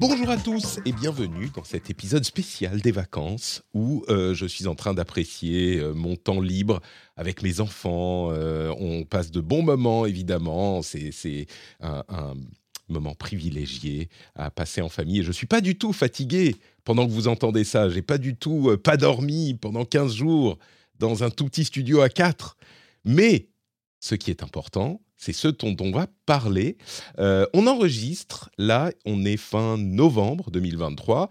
Bonjour à tous et bienvenue dans cet épisode spécial des vacances où euh, je suis en train d'apprécier euh, mon temps libre avec mes enfants. Euh, on passe de bons moments évidemment, c'est un, moment privilégié à passer en famille et je suis pas du tout fatigué pendant que vous entendez ça. J'ai pas du tout pas dormi pendant 15 jours dans un tout petit studio à 4. Mais ce qui est important, c'est ce dont on va parler. Euh, on enregistre, là, on est fin novembre 2023,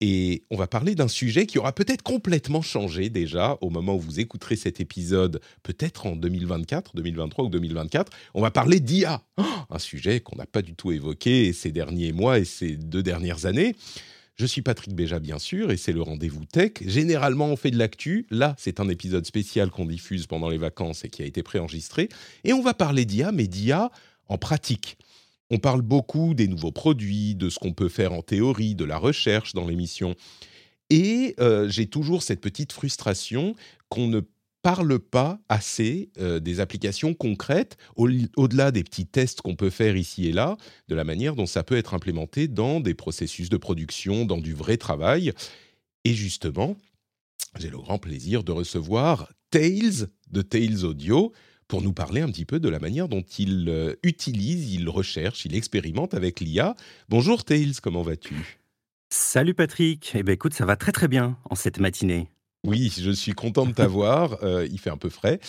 et on va parler d'un sujet qui aura peut-être complètement changé déjà au moment où vous écouterez cet épisode, peut-être en 2024, 2023 ou 2024. On va parler d'IA, un sujet qu'on n'a pas du tout évoqué ces derniers mois et ces deux dernières années. Je suis Patrick Béja, bien sûr, et c'est le rendez-vous tech. Généralement, on fait de l'actu. Là, c'est un épisode spécial qu'on diffuse pendant les vacances et qui a été préenregistré. Et on va parler d'IA, mais d'IA en pratique. On parle beaucoup des nouveaux produits, de ce qu'on peut faire en théorie, de la recherche dans l'émission. Et euh, j'ai toujours cette petite frustration qu'on ne parle pas assez euh, des applications concrètes, au- au-delà des petits tests qu'on peut faire ici et là, de la manière dont ça peut être implémenté dans des processus de production, dans du vrai travail. Et justement, j'ai le grand plaisir de recevoir Tails de Tails Audio pour nous parler un petit peu de la manière dont il euh, utilise, il recherche, il expérimente avec l'IA. Bonjour Tails, comment vas-tu? Salut Patrick, eh ben écoute, ça va très très bien en cette matinée. Oui, je suis content de t'avoir. euh, il fait un peu frais.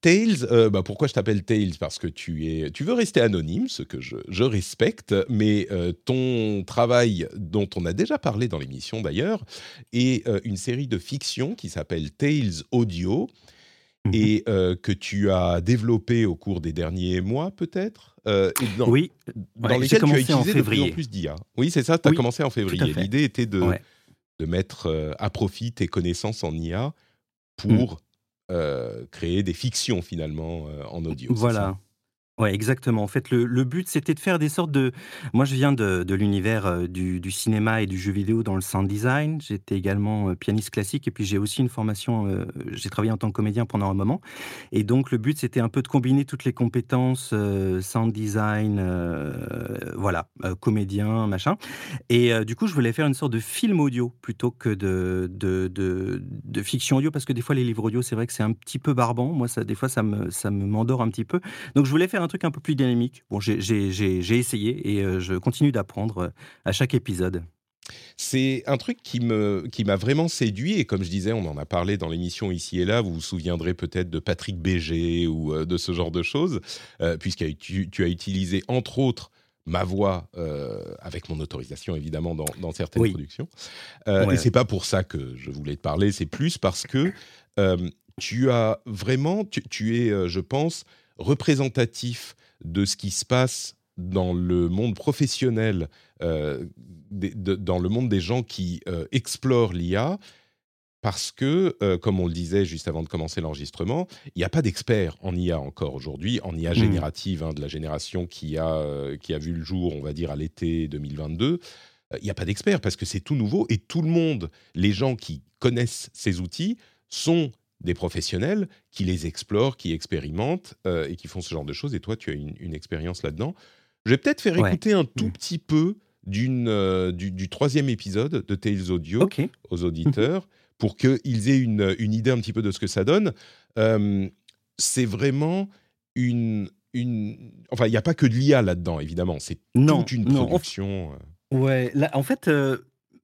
Tails, euh, bah pourquoi je t'appelle Tails? Parce que tu es, tu veux rester anonyme, ce que je, je respecte, mais euh, ton travail, dont on a déjà parlé dans l'émission d'ailleurs, est une série de fiction qui s'appelle Tails Audio Mhm. et que tu as développé au cours des derniers mois, peut-être? Euh, dans, Oui, dans ouais, lesquels tu as commencé en utilisé de plus en plus d'IA. Oui, c'est ça, tu as Oui, commencé en février. L'idée était de, Ouais. De mettre euh, à profit tes connaissances en IA pour euh, créer des fictions finalement euh, en audio. Voilà. Ouais, exactement. En fait, le, le but, c'était de faire des sortes de... Moi, je viens de, de l'univers euh, du, du cinéma et du jeu vidéo dans le sound design. J'étais également euh, pianiste classique et puis j'ai aussi une formation... euh, j'ai travaillé en tant que comédien pendant un moment. Et donc, le but, c'était un peu de combiner toutes les compétences sound design, voilà, comédien, machin. Et du coup, je voulais faire une sorte de film audio plutôt que de, de, de, de fiction audio parce que des fois, les livres audio, c'est vrai que c'est un petit peu barbant. Moi, ça, des fois, ça me, ça me m'endort un petit peu. Donc, je voulais faire un truc un peu plus dynamique. Bon, j'ai- essayé et euh, je continue d'apprendre euh, à chaque épisode. C'est un truc qui me qui m'a vraiment séduit et comme je disais, on en a parlé dans l'émission ici et là. Vous vous souviendrez peut-être de Patrick Béger ou euh, de ce genre de choses, euh, puisque tu, tu as utilisé entre autres ma voix euh, avec mon autorisation évidemment dans, dans certaines Oui. productions. Euh, Ouais, et c'est pas pour ça que je voulais te parler, c'est plus parce que tu as vraiment, tu, tu es, je pense, représentatif de ce qui se passe dans le monde professionnel, euh, de- dans le monde des gens qui euh, explorent l'IA, parce que, euh, comme on le disait juste avant de commencer l'enregistrement, il n'y a pas d'experts en IA encore aujourd'hui, en IA Mm. générative, hein, de la génération qui a, qui a vu le jour, on va dire, à l'été 2022. Euh, Il n'y a pas d'experts parce que c'est tout nouveau et tout le monde, les gens qui connaissent ces outils, sont des professionnels qui les explorent, qui expérimentent euh, et qui font ce genre de choses. Et toi, tu as une, une expérience là-dedans. Je vais peut-être faire Ouais. écouter un tout Mm. petit peu d'une, euh, du, du troisième épisode de Tales Audio aux auditeurs pour qu'ils aient une, une idée un petit peu de ce que ça donne. Euh, c'est vraiment une, une... Enfin, il n'y a pas que de l'IA là-dedans, évidemment. C'est Non, toute une non, en production. euh. Ouais, là, en fait,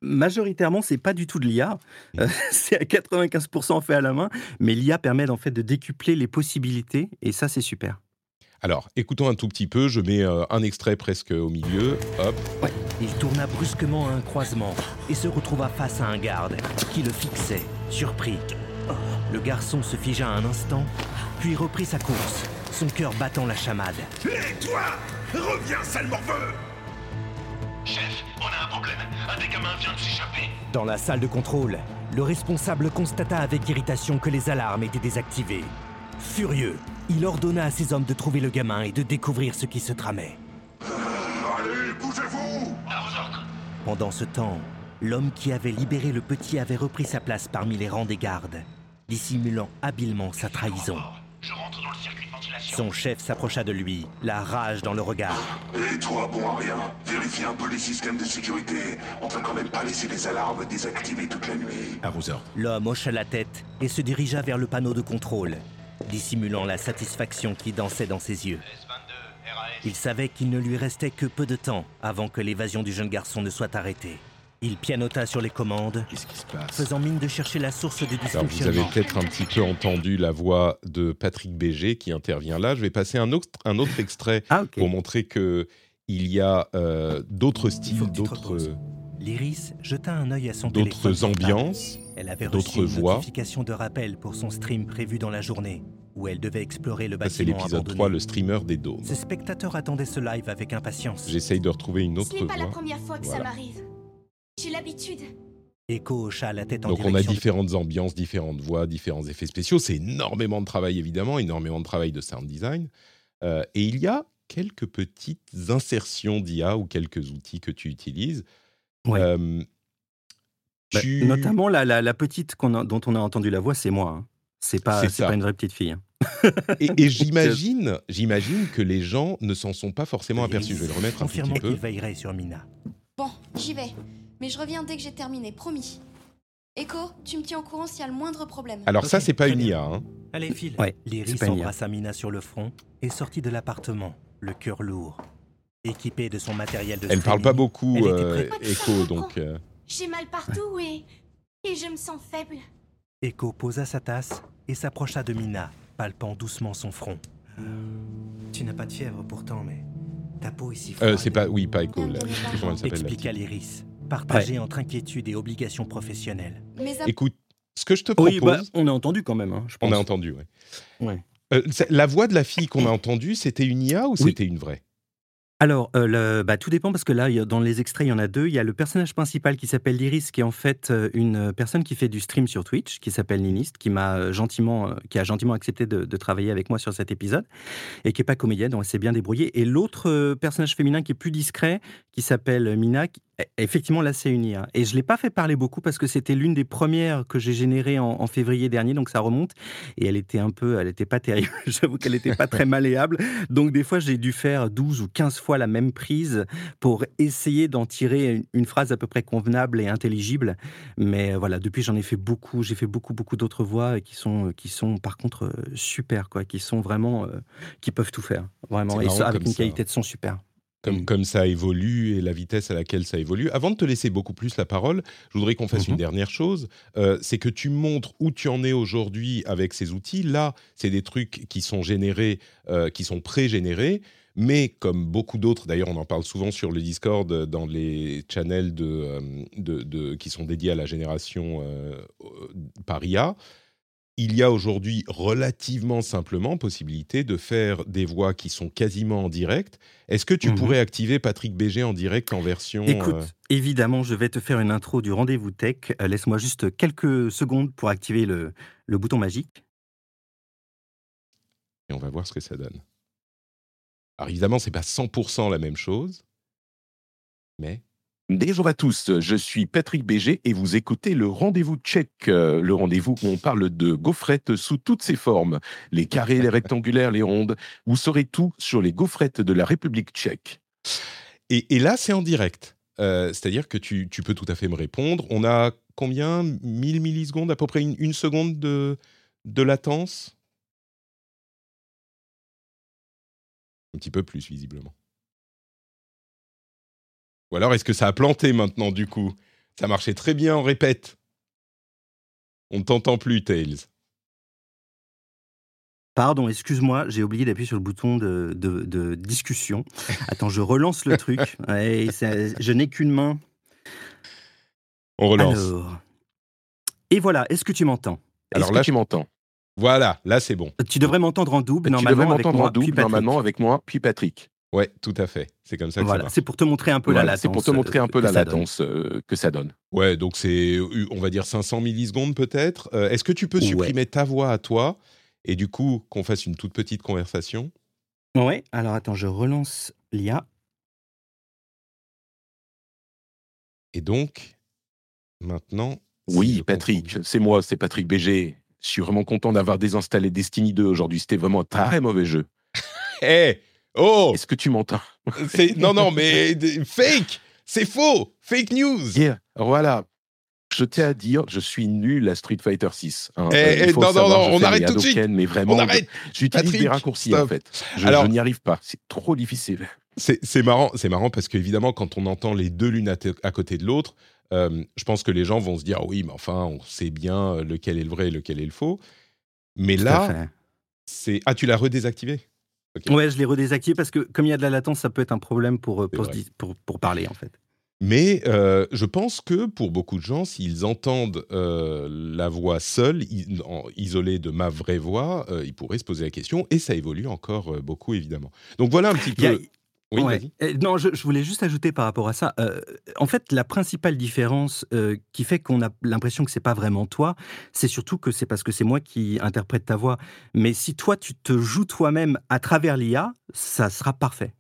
majoritairement, c'est pas du tout de l'IA. Euh, c'est à 95% fait à la main, mais l'IA permet en fait de décupler les possibilités, et ça, c'est super. Alors, écoutons un tout petit peu. Je mets euh, un extrait presque au milieu. Hop. Il tourna brusquement à un croisement et se retrouva face à un garde qui le fixait, surpris. Le garçon se figea un instant, puis reprit sa course, son cœur battant la chamade. Hé, toi Reviens, sale morveux Chef, on a un problème. Un des gamins vient de s'échapper. Dans la salle de contrôle, le responsable constata avec irritation que les alarmes étaient désactivées. Furieux, il ordonna à ses hommes de trouver le gamin et de découvrir ce qui se tramait. Allez, bougez-vous À vos ordres. Pendant ce temps, l'homme qui avait libéré le petit avait repris sa place parmi les rangs des gardes, dissimulant habilement sa trahison. Je rentre dans le circuit. Son chef s'approcha de lui, la rage dans le regard. Et toi, bon à rien Vérifie un peu les systèmes de sécurité. On va quand même pas laisser les alarmes désactivées toute la nuit. À vos ordres. L'homme hocha la tête et se dirigea vers le panneau de contrôle, dissimulant la satisfaction qui dansait dans ses yeux. S22, RAS. Il savait qu'il ne lui restait que peu de temps avant que l'évasion du jeune garçon ne soit arrêtée. Il pianota sur les commandes, qui se passe faisant mine de chercher la source du Alors, vous dysfonctionnement. avez peut-être un petit peu entendu la voix de Patrick Béger qui intervient là. Je vais passer un autre, un autre extrait Ah, ok. pour montrer que il y a euh, d'autres faut styles, que tu te d'autres, reposes. L'iris jeta un œil à son téléphone. d'autres portable. ambiances. Elle avait d'autres reçu une voix. notification de rappel pour son stream prévu dans la journée, où elle devait explorer le Ça, c'est bâtiment l'épisode abandonné. 3, le streamer des dômes. Ses spectateurs attendaient ce live avec impatience. J'essaye de retrouver une autre Ce n'est pas la voix. première fois que Voilà. ça m'arrive. J'ai l'habitude. Echo hocha la tête en Donc on a de- différentes ambiances, différentes voix, différents effets spéciaux. C'est énormément de travail évidemment, énormément de travail de sound design. Euh, et il y a quelques petites insertions d'IA ou quelques outils que tu utilises. Ouais. Euh, Bah, tu- Notamment la, la, la petite a- dont on a entendu la voix, c'est moi. hein. C'est pas, une vraie petite fille. hein. Et, et j'imagine, j'imagine que les gens ne s'en sont pas forcément aperçus. Je vais le remettre un petit peu. qu'il veillerait sur Mina. Bon, j'y vais. Mais je reviens dès que j'ai terminé, promis. Echo, tu me tiens au courant s'il y a le moindre problème. Alors ça, Ok, c'est pas une. IA. hein. Allez, file. Ouais, L'iris c'est pas une IA. embrassa Mina sur le front et sortit de l'appartement, le cœur lourd. Équipée de son matériel de Elle parle pas streaming, beaucoup, euh. Echo, donc. euh, J'ai mal partout et. Et je me sens faible. Echo posa sa tasse et s'approcha de Mina, palpant doucement son front. Tu n'as pas de fièvre pourtant, mais ta peau est si euh, froide. c'est pas, oui, pas Echo. Là, je sais plus comment elle s'appelle. Expliqua l'Iris, partagée entre inquiétude et obligations professionnelles. Mes ab- Écoute, ce que je te propose, Oui, bah, on a entendu quand même, hein, je pense. on a entendu. Ouais. Ouais. Euh, la voix de la fille qu'on a entendue, c'était une IA ou Oui. c'était une vraie? Alors, euh, le- bah, tout dépend parce que là, dans les extraits, il y en a deux. Il y a le personnage principal qui s'appelle Lyris, qui est en fait euh, une personne qui fait du stream sur Twitch, qui s'appelle Ninist, qui m'a gentiment, qui a gentiment accepté de, de travailler avec moi sur cet épisode et qui est pas comédienne, donc elle s'est bien débrouillée. Et l'autre euh, personnage féminin qui est plus discret, qui s'appelle Mina, qui- effectivement là c'est une IA. Et je l'ai pas fait parler beaucoup parce que c'était l'une des premières que j'ai générées en, en février dernier, donc ça remonte. Et elle était un peu, elle était pas terrible. J'avoue qu'elle était pas très malléable. Donc des fois, j'ai dû faire 12 ou 15 fois la même prise pour essayer d'en tirer une, une phrase à peu près convenable et intelligible. Mais euh, voilà, depuis, j'en ai fait beaucoup. J'ai fait beaucoup, beaucoup d'autres voix qui sont, qui sont par contre euh, super, quoi, qui sont vraiment, euh, qui peuvent tout faire, vraiment, et ça, avec une ça. qualité de son super. Comme, Mm. comme ça évolue et la vitesse à laquelle ça évolue. Avant de te laisser beaucoup plus la parole, je voudrais qu'on fasse une dernière chose. Euh, c'est que tu montres où tu en es aujourd'hui avec ces outils. Là, c'est des trucs qui sont générés, euh, qui sont pré-générés. Mais comme beaucoup d'autres, d'ailleurs, on en parle souvent sur le Discord, dans les channels de, euh, de- de- qui sont dédiés à la génération euh, par IA, il y a aujourd'hui relativement simplement possibilité de faire des voix qui sont quasiment en direct. Est-ce que tu Mhm. pourrais activer Patrick Béger en direct en version Écoute, euh, évidemment, je vais te faire une intro du rendez-vous tech. Euh, Laisse-moi juste quelques secondes pour activer le, le bouton magique. et on va voir ce que ça donne. Alors évidemment, c'est pas 100% la même chose, mais Bonjour à tous, je suis Patrick Béger et vous écoutez le rendez-vous tchèque, euh, le rendez-vous où on parle de gaufrettes sous toutes ses formes, les carrés, les rectangulaires, les rondes. Vous saurez tout sur les gaufrettes de la République tchèque. et, là, c'est en direct. Euh, C'est-à-dire que tu, peux tout à fait me répondre. On a combien? 1000 millisecondes, à peu près une, seconde de, de latence? Un petit peu plus, visiblement. Ou alors, est-ce que ça a planté maintenant, du coup? Ça marchait très bien, on répète. On ne t'entend plus, Tails. Pardon, excuse-moi, j'ai oublié d'appuyer sur le bouton de, de- de discussion. Attends, je relance le truc. Ouais, c'est- je n'ai qu'une main. On relance. Alors. Et voilà, est-ce que tu m'entends? Alors là, tu m'entends. Voilà, là c'est bon. Tu devrais m'entendre en double, Tu normalement. devrais avec m'entendre moi, en double, normalement, avec moi, puis Patrick. Ouais, tout à fait. C'est comme ça que ça Voilà, c'est pour te montrer un peu Voilà, la latence. c'est pour te montrer un peu euh, la que ça donne. latence euh, que ça donne. Ouais, donc c'est, euh, on va dire 500 millisecondes peut-être. Euh, Est-ce que tu peux Ouais. supprimer ta voix à toi et du coup qu'on fasse une toute petite conversation? Ouais, alors attends, je relance l'IA. Et donc, maintenant. Oui, Patrick, c'est moi, c'est Patrick BG. Je suis vraiment content d'avoir désinstallé Destiny 2 aujourd'hui. C'était vraiment un très mauvais jeu. bien. Eh Oh Est-ce que tu m'entends C'est- Non, non, mais d- fake C'est faux Fake news Yeah, voilà. Je tiens à dire, je suis nul à Street Fighter 6. hein. Eh, Euh, eh, non, savoir, non, non, on arrête tout de suite. Mais vraiment, On arrête j'utilise des raccourcis stop. en fait. Je, Alors- je n'y arrive pas. C'est trop difficile. C'est marrant, c'est marrant parce qu'évidemment, quand on entend les deux l'une à, côté de l'autre, euh, je pense que les gens vont se dire oui, mais enfin, on sait bien euh, lequel est le vrai et lequel est le faux. Mais là, c'est ah, tu l'as redésactivé? Ok. Ouais, je l'ai redésactivé parce que comme il y a de la latence, ça peut être un problème pour, euh, pour, se vrai. dis- pour, pour parler en fait. Mais euh, je pense que pour beaucoup de gens, s'ils entendent euh, la voix seule, isolée de ma vraie voix, euh, ils pourraient se poser la question, et ça évolue encore beaucoup, évidemment. Donc voilà un petit peu... Oui, Ouais. Euh, non, je, je voulais juste ajouter par rapport à ça. euh, en fait, la principale différence euh, qui fait qu'on a l'impression que c'est pas vraiment toi, c'est surtout que c'est parce que c'est moi qui interprète ta voix. Mais si toi, tu te joues toi-même à travers l'IA, ça sera parfait.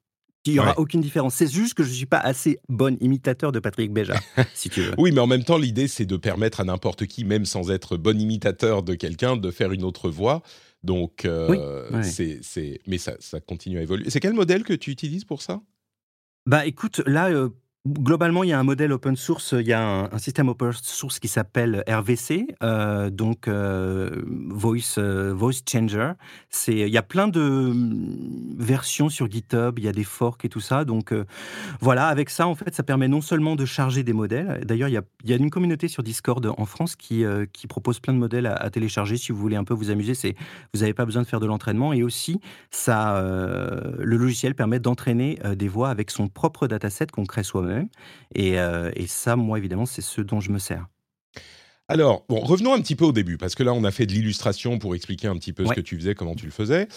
Il n'y aura Ouais. aucune différence. C'est juste que je suis pas assez bon imitateur de Patrick Béja, si tu veux. Oui, mais en même temps, l'idée, c'est de permettre à n'importe qui, même sans être bon imitateur de quelqu'un, de faire une autre voix. Donc, euh, Oui, ouais. c'est, c'est... mais ça, ça continue à évoluer. C'est quel modèle que tu utilises pour ça? Bah écoute, là, euh, globalement, il y a un modèle open source, il y a un, système open source qui s'appelle RVC, euh, donc euh, Voice, euh, Voice Changer. Il y a plein de hum, versions sur GitHub, il y a des forks et tout ça. Donc voilà, avec ça, en fait, ça permet non seulement de charger des modèles. D'ailleurs, il y a, une communauté sur Discord en France qui, propose plein de modèles à, télécharger si vous voulez un peu vous amuser. Vous n'avez pas besoin de faire de l'entraînement et aussi le logiciel permet d'entraîner des voix avec son propre dataset qu'on crée soi-même. Et, euh, et ça, moi, évidemment, c'est ce dont je me sers. Alors, bon, revenons un petit peu au début, parce que là, on a fait de l'illustration pour expliquer un petit peu ce que tu faisais, comment tu le faisais.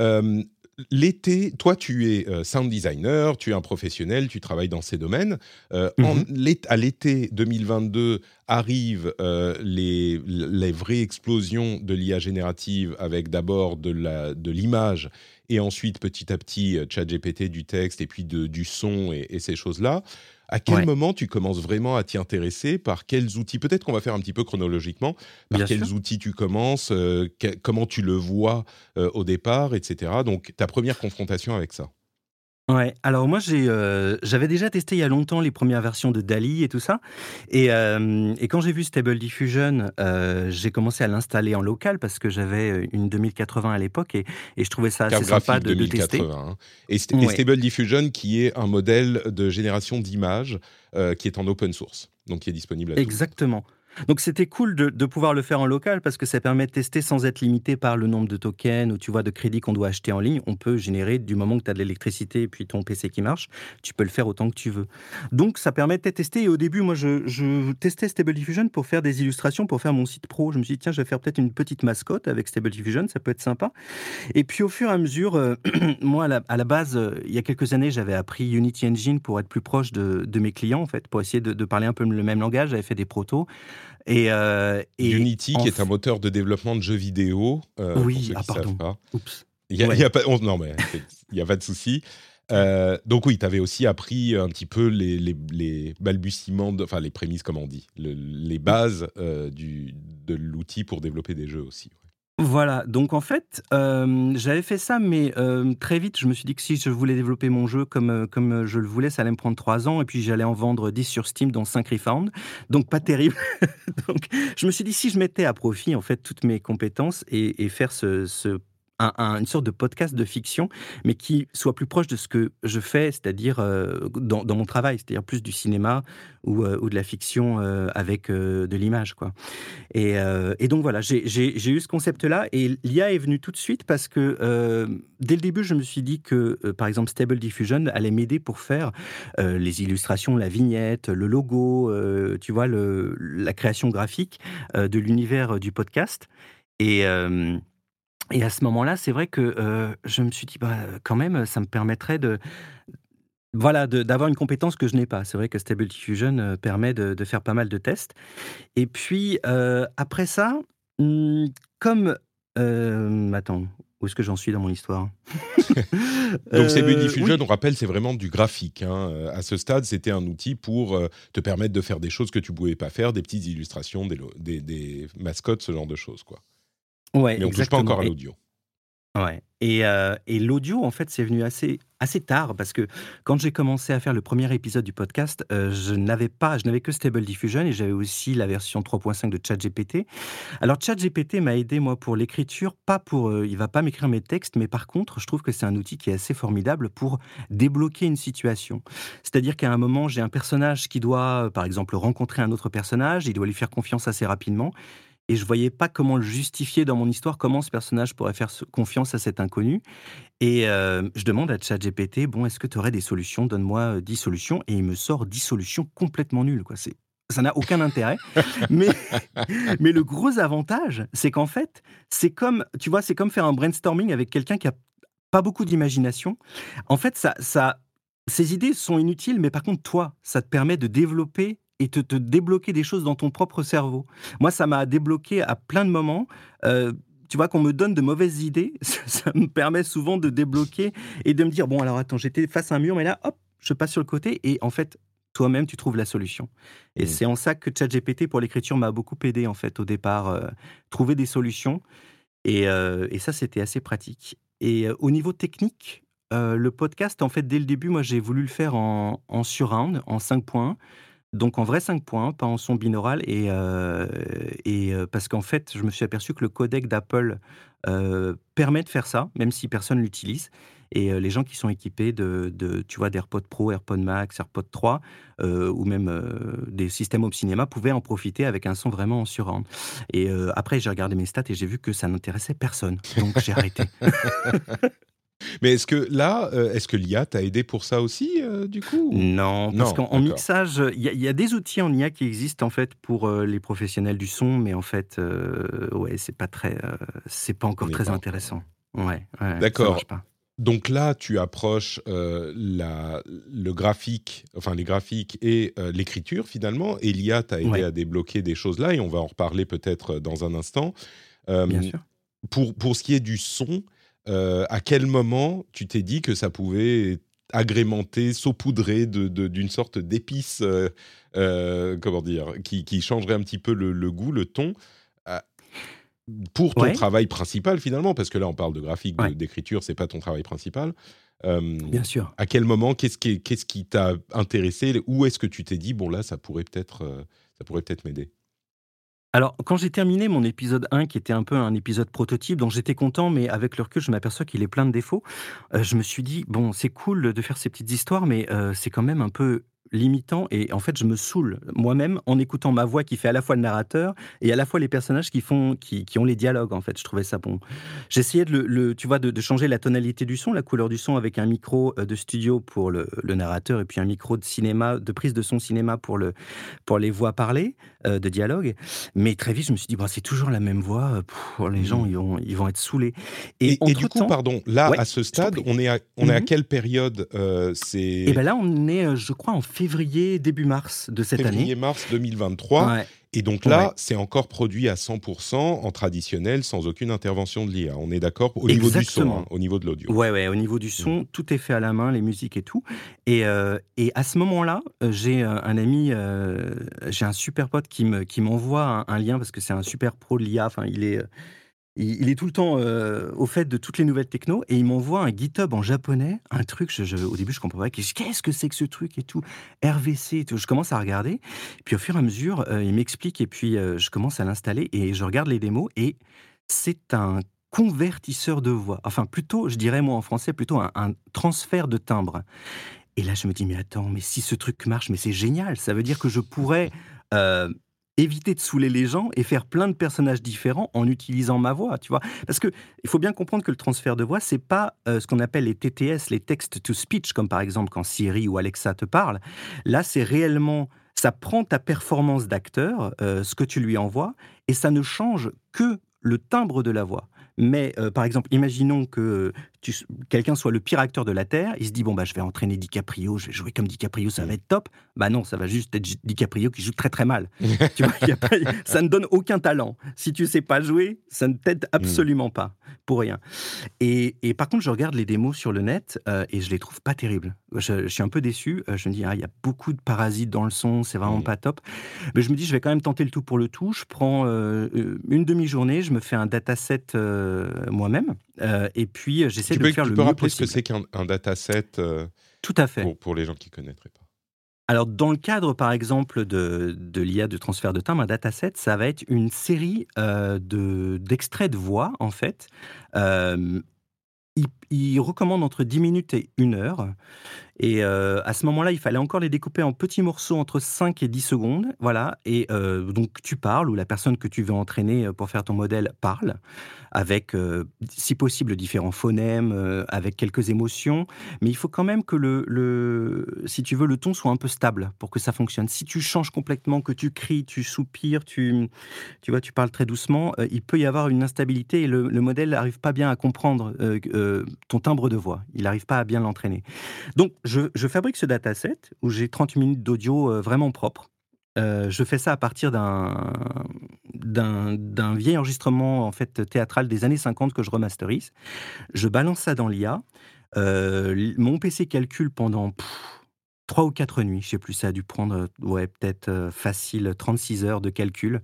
Euh, L'été, toi, tu es euh, sound designer, tu es un professionnel, tu travailles dans ces domaines. Euh, Mhm. à l'été 2022 arrivent euh, les, les vraies explosions de l'IA générative avec d'abord de l'image et ensuite petit à petit euh, ChatGPT du texte et puis de, du son et, et ces choses-là. À quel Ouais. moment tu commences vraiment à t'y intéresser? Par quels outils? Peut-être qu'on va faire un petit peu chronologiquement. Par Bien quels sûr. outils tu commences? Euh, que- Comment tu le vois euh, au départ, etc. Donc ta première confrontation avec ça. Ouais, alors moi j'ai, euh, j'avais déjà testé il y a longtemps les premières versions de Dali et tout ça, et, euh, et quand j'ai vu Stable Diffusion, euh, j'ai commencé à l'installer en local parce que j'avais une 2080 à l'époque et, et je trouvais ça assez sympa de, de tester. 2080. hein. Et, st- et. Stable Diffusion, qui est un modèle de génération d'images qui est en open source, donc qui est disponible à tous. Donc c'était cool de, pouvoir le faire en local parce que ça permet de tester sans être limité par le nombre de tokens ou tu vois de crédits qu'on doit acheter en ligne. On peut générer du moment que tu as de l'électricité et puis ton PC qui marche, tu peux le faire autant que tu veux. Donc ça permet de tester. Et au début, moi, je, testais Stable Diffusion pour faire des illustrations, pour faire mon site pro. Je me suis dit tiens, je vais faire peut-être une petite mascotte avec Stable Diffusion, ça peut être sympa. Et puis au fur et à mesure, euh, moi à la, base, euh, il y a quelques années, j'avais appris Unity Engine pour être plus proche de, mes clients en fait, pour essayer de parler un peu le même langage. J'avais fait des protos. Et, euh, et Unity, qui est un moteur de développement de jeux vidéo. euh, pour Oui, ceux ah, pardon. pas. Oups. Il y a, Ouais. il y a pas, on- non, mais il n'y a pas de souci. Euh, donc oui, tu avais aussi appris un petit peu les, les- les balbutiements, de- enfin les prémices, comme on dit, le- les bases du, de l'outil pour développer des jeux aussi. Voilà, donc en fait, euh, j'avais fait ça, mais euh, très vite, je me suis dit que si je voulais développer mon jeu comme, euh, comme je le voulais, ça allait me prendre trois ans, et puis j'allais en vendre 10 sur Steam, dont 5 refound, donc pas terrible. donc je me suis dit, si je mettais à profit, en fait, toutes mes compétences et, faire ce une sorte de podcast de fiction, mais qui soit plus proche de ce que je fais, c'est-à-dire euh, dans, mon travail, c'est-à-dire plus du cinéma ou, euh, de la fiction euh, avec de l'image. quoi. Et, donc voilà, j'ai eu ce concept-là, et l'IA est venue tout de suite parce que dès le début, je me suis dit que, par exemple, Stable Diffusion allait m'aider pour faire les illustrations, la vignette, le logo, tu vois, la création graphique de l'univers du podcast. Et et à ce moment-là, c'est vrai que euh, je me suis dit, bah, quand même, ça me permettrait de, voilà, d'avoir une compétence que je n'ai pas. C'est vrai que Stable Diffusion euh, permet de, faire pas mal de tests. Et puis, euh, après ça, hmm, comme... attends, où est-ce que j'en suis dans mon histoire? Donc, Stable Diffusion, on rappelle, c'est vraiment du graphique. Hein. À ce stade, c'était un outil pour te permettre de faire des choses que tu ne pouvais pas faire, des petites illustrations, des, des, des mascottes, ce genre de choses, quoi. Ouais, Mais on ne touche pas encore à l'audio. Ouais. Et, euh, et l'audio, en fait, c'est venu assez, assez tard parce que quand j'ai commencé à faire le premier épisode du podcast, euh, je n'avais pas, je n'avais que Stable Diffusion et j'avais aussi la version 3.5 de ChatGPT. Alors ChatGPT m'a aidé moi pour l'écriture, pas pour, euh, il va pas m'écrire mes textes, mais par contre, je trouve que c'est un outil qui est assez formidable pour débloquer une situation. C'est-à-dire qu'à un moment, j'ai un personnage qui doit, par exemple, rencontrer un autre personnage, il doit lui faire confiance assez rapidement et je voyais pas comment le justifier dans mon histoire, comment ce personnage pourrait faire confiance à cet inconnu. Et euh, je demande à ChatGPT, bon, est-ce que tu aurais des solutions? Donne-moi 10 solutions. Et il me sort 10 solutions complètement nulles. Quoi. C'est, ça n'a aucun intérêt. mais, mais le gros avantage, c'est qu'en fait, c'est comme, tu vois, c'est comme faire un brainstorming avec quelqu'un qui a pas beaucoup d'imagination. En fait, ça, ça, ces idées sont inutiles, mais par contre, toi, ça te permet de développer et te, te, débloquer des choses dans ton propre cerveau. Moi, ça m'a débloqué à plein de moments. Euh, tu vois, qu'on me donne de mauvaises idées, ça, me permet souvent de débloquer et de me dire, bon, alors attends, j'étais face à un mur, mais là, hop, je passe sur le côté et en fait, toi-même, tu trouves la solution. Et mmh. c'est en ça que ChatGPT pour l'écriture m'a beaucoup aidé, en fait, au départ, euh, trouver des solutions. Et, euh, et ça, c'était assez pratique. Et au niveau technique, le podcast, en fait, dès le début, moi, j'ai voulu le faire en, en surround, en 5 points. Donc en vrai 5 points, pas en son binaural. Et, euh, et euh, parce qu'en fait, je me suis aperçu que le codec d'Apple euh, permet de faire ça, même si personne l'utilise. Et les gens qui sont équipés de, tu vois, d'AirPods Pro, AirPods Max, AirPods 3, ou même des systèmes Home Cinéma, pouvaient en profiter avec un son vraiment en surround. Et après, j'ai regardé mes stats et j'ai vu que ça n'intéressait personne. Donc j'ai arrêté. Mais est-ce que là, euh, est-ce que l'IA t'a aidé pour ça aussi, euh, du coup Non, parce qu'en mixage, il y, a des outils en IA qui existent en fait pour euh, les professionnels du son, mais en fait, ouais, c'est pas très, c'est pas encore très intéressant. Ouais, D'accord. Donc là, tu approches la, le graphique, enfin les graphiques et l'écriture finalement, et l'IA t'a aidé à débloquer des choses là, et on va en reparler peut-être dans un instant. Bien sûr. Pour, pour ce qui est du son, euh, à quel moment tu t'es dit que ça pouvait agrémenter, saupoudrer d'une sorte d'épice, euh, euh, comment dire, qui, changerait un petit peu le, goût, le ton pour ton travail principal finalement, parce que là on parle de graphique, d'écriture, c'est pas ton travail principal. Bien sûr. À quel moment, qu'est-ce qui, t'a intéressé? Où est-ce que tu t'es dit bon là ça pourrait peut-être, ça pourrait peut-être m'aider? Alors, quand j'ai terminé mon épisode 1, qui était un peu un épisode prototype, dont j'étais content, mais avec le recul, je m'aperçois qu'il est plein de défauts, euh, je me suis dit, bon, c'est cool de faire ces petites histoires, mais euh, c'est quand même un peu limitant et en fait je me saoule moi-même en écoutant ma voix qui fait à la fois le narrateur et à la fois les personnages qui font qui, qui ont les dialogues en fait. Je trouvais ça bon. J'essayais de le, tu vois de, changer la tonalité du son la couleur du son avec un micro euh, de studio pour le, narrateur et puis un micro de cinéma de prise de son cinéma pour le pour les voix parlées euh, de dialogue. Mais très vite je me suis dit bah, c'est toujours la même voix pour les gens mmh. ils vont ils vont être saoulés. Et, du coup pardon là à ce stade on est à, on est à mmh quelle période euh, c'est et eh ben là on est je crois en février, début mars de cette année. Février-mars 2023. Et donc là, c'est encore produit à 100% en traditionnel, sans aucune intervention de l'IA. On est d'accord au niveau du son, hein, au niveau de l'audio. Ouais, ouais, au niveau du son, mm. tout est fait à la main, les musiques et tout. Et, euh, et à ce moment-là, euh, j'ai euh, un ami, j'ai un super pote qui me qui m'envoie un, un, lien parce que c'est un super pro de l'IA. Enfin, il est il, est tout le temps euh, au fait de toutes les nouvelles techno et il m'envoie un GitHub en japonais, un truc, je, au début je comprenais pas, qu'est-ce que c'est que ce truc et tout, RVC et tout. Je commence à regarder, puis au fur et à mesure, euh, il m'explique et puis euh, je commence à l'installer et je regarde les démos et c'est un convertisseur de voix. Enfin, plutôt, je dirais moi en français, plutôt un, transfert de timbre. Et là, je me dis, mais attends, mais si ce truc marche, mais c'est génial. Ça veut dire que je pourrais éviter de saouler les gens et faire plein de personnages différents en utilisant ma voix, tu vois. Parce que il faut bien comprendre que le transfert de voix, c'est pas euh, ce qu'on appelle les TTS, les text to speech, comme par exemple quand Siri ou Alexa te parlent. Là, c'est réellement ça prend ta performance d'acteur, euh, ce que tu lui envoies, et ça ne change que le timbre de la voix. Mais euh, par exemple, imaginons que quelqu'un soit le pire acteur de la Terre, il se dit bon bah je vais entraîner DiCaprio, je vais jouer comme DiCaprio, ça va être top. Bah non, ça va juste être DiCaprio qui joue très très mal. tu vois, ça ne donne aucun talent. Si tu sais pas jouer, ça ne t'aide mm. absolument pas, pour rien. Et, par contre, je regarde les démos sur le net euh, et je les trouve pas terribles. Je, suis un peu déçu. Euh, je me dis ah il y a beaucoup de parasites dans le son, c'est vraiment mm. pas top. Mais je me dis je vais quand même tenter le tout pour le tout. Je prends une demi-journée, je me fais un dataset moi-même et puis j'essaie tu peux, rappeler ce que c'est qu'un dataset euh, Tout à fait. Pour, les gens qui ne connaîtraient pas? Alors, dans le cadre, par exemple, de, de l'IA de transfert de timbre, un dataset, ça va être une série euh, d'extraits de, voix, en fait. Euh, il, il, recommande entre 10 minutes et 1 heure. Et euh, à ce moment-là, il fallait encore les découper en petits morceaux entre 5 et 10 secondes. Voilà. Et euh, donc, tu parles, ou la personne que tu veux entraîner euh, pour faire ton modèle parle, avec, si possible, différents phonèmes, avec quelques émotions. Mais il faut quand même que le, le, si tu veux, le ton soit un peu stable pour que ça fonctionne. Si tu changes complètement, que tu cries, tu soupires, tu, tu vois, tu parles très doucement, il peut y avoir une instabilité et le, modèle n'arrive pas bien à comprendre ton timbre de voix. Il n'arrive pas à bien l'entraîner. Donc, je, fabrique ce dataset où j'ai 30 minutes d'audio euh, vraiment propre. Euh, je fais ça à partir d'un, vieil enregistrement en fait théâtral des années 50 que je remasterise. Je balance ça dans l'IA. Euh, mon PC calcule pendant Trois ou quatre nuits, je sais plus, ça a dû prendre, ouais, peut-être euh, facile 36 heures de calcul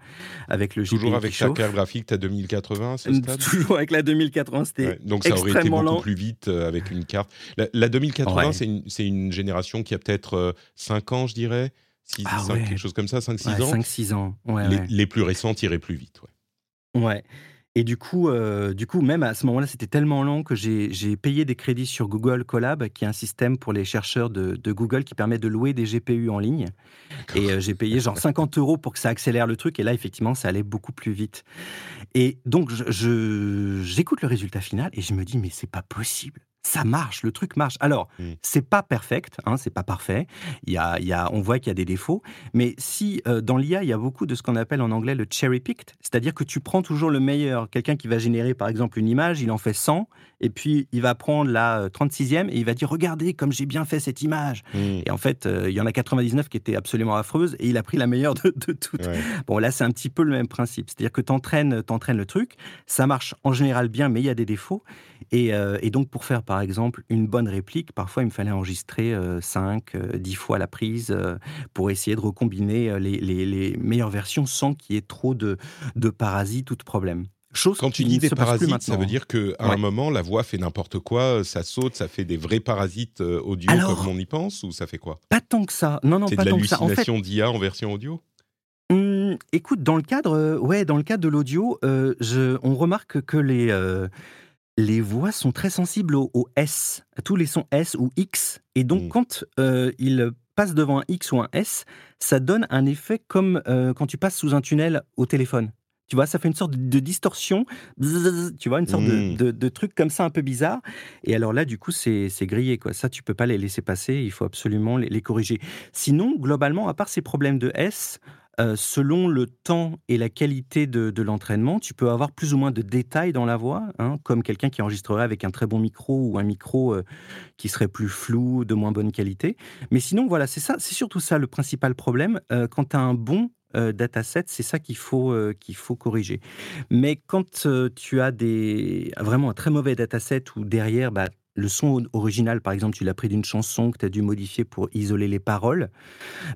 avec le GPU Toujours avec ta carte graphique, ta 2080 ce stade Toujours avec la 2080, c'était Donc ça aurait été beaucoup plus vite euh, avec une carte. La, 2080, c'est une, une, génération qui a peut-être 5 euh, ans, je dirais? 6, ah quelque chose comme ça, 5-6 ans? 5-6 ans, les, les, plus récentes iraient plus vite, ouais. Ouais. Et du coup, euh, du coup, même à ce moment-là, c'était tellement long que j'ai payé des crédits sur Google Colab, qui est un système pour les chercheurs de, Google qui permet de louer des GPU en ligne. Et euh, j'ai payé genre 50 euros pour que ça accélère le truc. Et là, effectivement, ça allait beaucoup plus vite. Et donc, j'écoute le résultat final et je me dis, mais c'est pas possible ça marche, le truc marche. Alors, mmh. c'est pas perfect, hein, c'est pas parfait. Il y a, il y a, on voit qu'il y a des défauts, mais si euh, dans l'IA il y a beaucoup de ce qu'on appelle en anglais le cherry picked, c'est-à-dire que tu prends toujours le meilleur. Quelqu'un qui va générer par exemple une image, il en fait 100, et puis il va prendre la 36e euh, et il va dire regardez comme j'ai bien fait cette image. Mmh. Et en fait, euh, il y en a 99 qui étaient absolument affreuses et il a pris la meilleure de, toutes. Bon, là c'est un petit peu le même principe, c'est-à-dire que tu entraînes, entraînes le truc, ça marche en général bien, mais il y a des défauts. Et, et donc pour faire par exemple, une bonne réplique, parfois il me fallait enregistrer 5, euh, 10 euh, fois la prise euh, pour essayer de recombiner les, meilleures versions sans qu'il y ait trop de, parasites ou de problèmes. Chose Quand tu dis des parasites, ça veut dire qu'à un moment, la voix fait n'importe quoi, ça saute, ça fait des vrais parasites audio comme on y pense, ou ça fait quoi? Pas tant que ça. Non, non, pas tant que ça. C'est de l'hallucination d'IA en version audio? Mmh, Écoute, dans le cadre, ouais, dans le cadre de l'audio, on remarque que les les voix sont très sensibles au, S, à tous les sons S ou X. Et donc, mmh. quand euh, ils passent devant un X ou un S, ça donne un effet comme euh, quand tu passes sous un tunnel au téléphone. Tu vois, ça fait une sorte de distorsion, tu vois, une sorte mmh. de, truc comme ça un peu bizarre. Et alors là, du coup, c'est grillé, quoi. Ça, tu peux pas les laisser passer, il faut absolument les, les corriger. Sinon, globalement, à part ces problèmes de S, euh, selon le temps et la qualité de, l'entraînement, tu peux avoir plus ou moins de détails dans la voix, hein, comme quelqu'un qui enregistrerait avec un très bon micro ou un micro euh, qui serait plus flou, de moins bonne qualité. Mais sinon, voilà, c'est ça, c'est surtout ça le principal problème. Euh, quand tu as un bon dataset, c'est ça qu'il faut, faut corriger. Mais quand tu as des, vraiment un très mauvais dataset où derrière, bah, le son original, par exemple, tu l'as pris d'une chanson que tu as dû modifier pour isoler les paroles,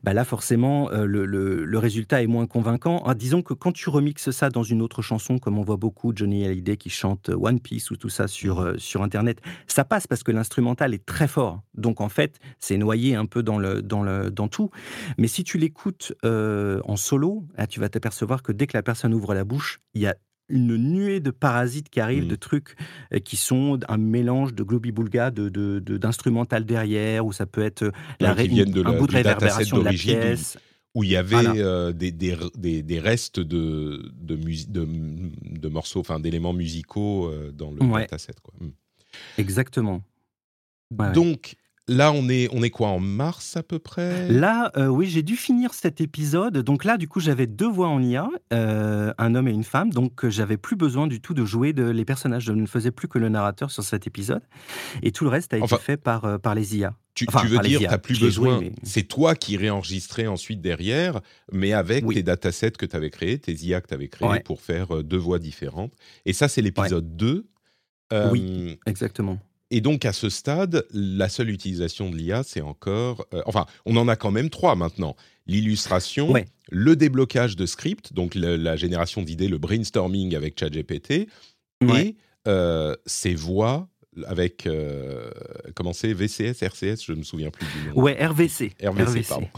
bah là, forcément, euh, le, résultat est moins convaincant. Ah, disons que quand tu remixes ça dans une autre chanson, comme on voit beaucoup Johnny Hallyday qui chante One Piece ou tout ça sur, euh, sur Internet, ça passe parce que l'instrumental est très fort. Donc, en fait, c'est noyé un peu dans, le, dans, le, dans tout. Mais si tu l'écoutes euh, en solo, tu vas t'apercevoir que dès que la personne ouvre la bouche, il y a une nuée de parasites qui arrivent, de trucs euh, qui sont un mélange de globi-boulga, de, de- de- d'instrumental derrière, ou ça peut être euh, la qui viennent de un la- bout de du dataset réverbération de la pièce. où il y avait Voilà. euh, des, des, des- des restes de, de, morceaux, enfin d'éléments musicaux euh, dans le Ouais. dataset. Quoi. Mm. Exactement. Ouais. Donc là, on est, on est quoi en mars à peu près? Là, euh, oui, j'ai dû finir cet épisode. Donc là, du coup, j'avais deux voix en IA, euh, un homme et une femme. Donc, euh, j'avais plus besoin du tout de jouer de, les personnages. Je ne faisais plus que le narrateur sur cet épisode. Et tout le reste a été fait par, euh, par les IA. Tu, Enfin, tu veux dire, tu n'as plus besoin. mais- C'est toi qui réenregistrais ensuite derrière, mais avec Oui. tes datasets que tu avais créés, tes IA que tu avais créés Ouais. pour faire deux voix différentes. Et ça, c'est l'épisode 2. Euh, Oui. Exactement. Et donc, à ce stade, la seule utilisation de l'IA, c'est encore. euh, enfin, on en a quand même trois maintenant l'illustration, Ouais. le déblocage de scripts, donc le- la génération d'idées, le brainstorming avec ChatGPT, Ouais. et euh, ces voix avec. euh, comment c'est? VCS, RCS Je ne me souviens plus du nom. Ouais, RVC. RVC, pardon.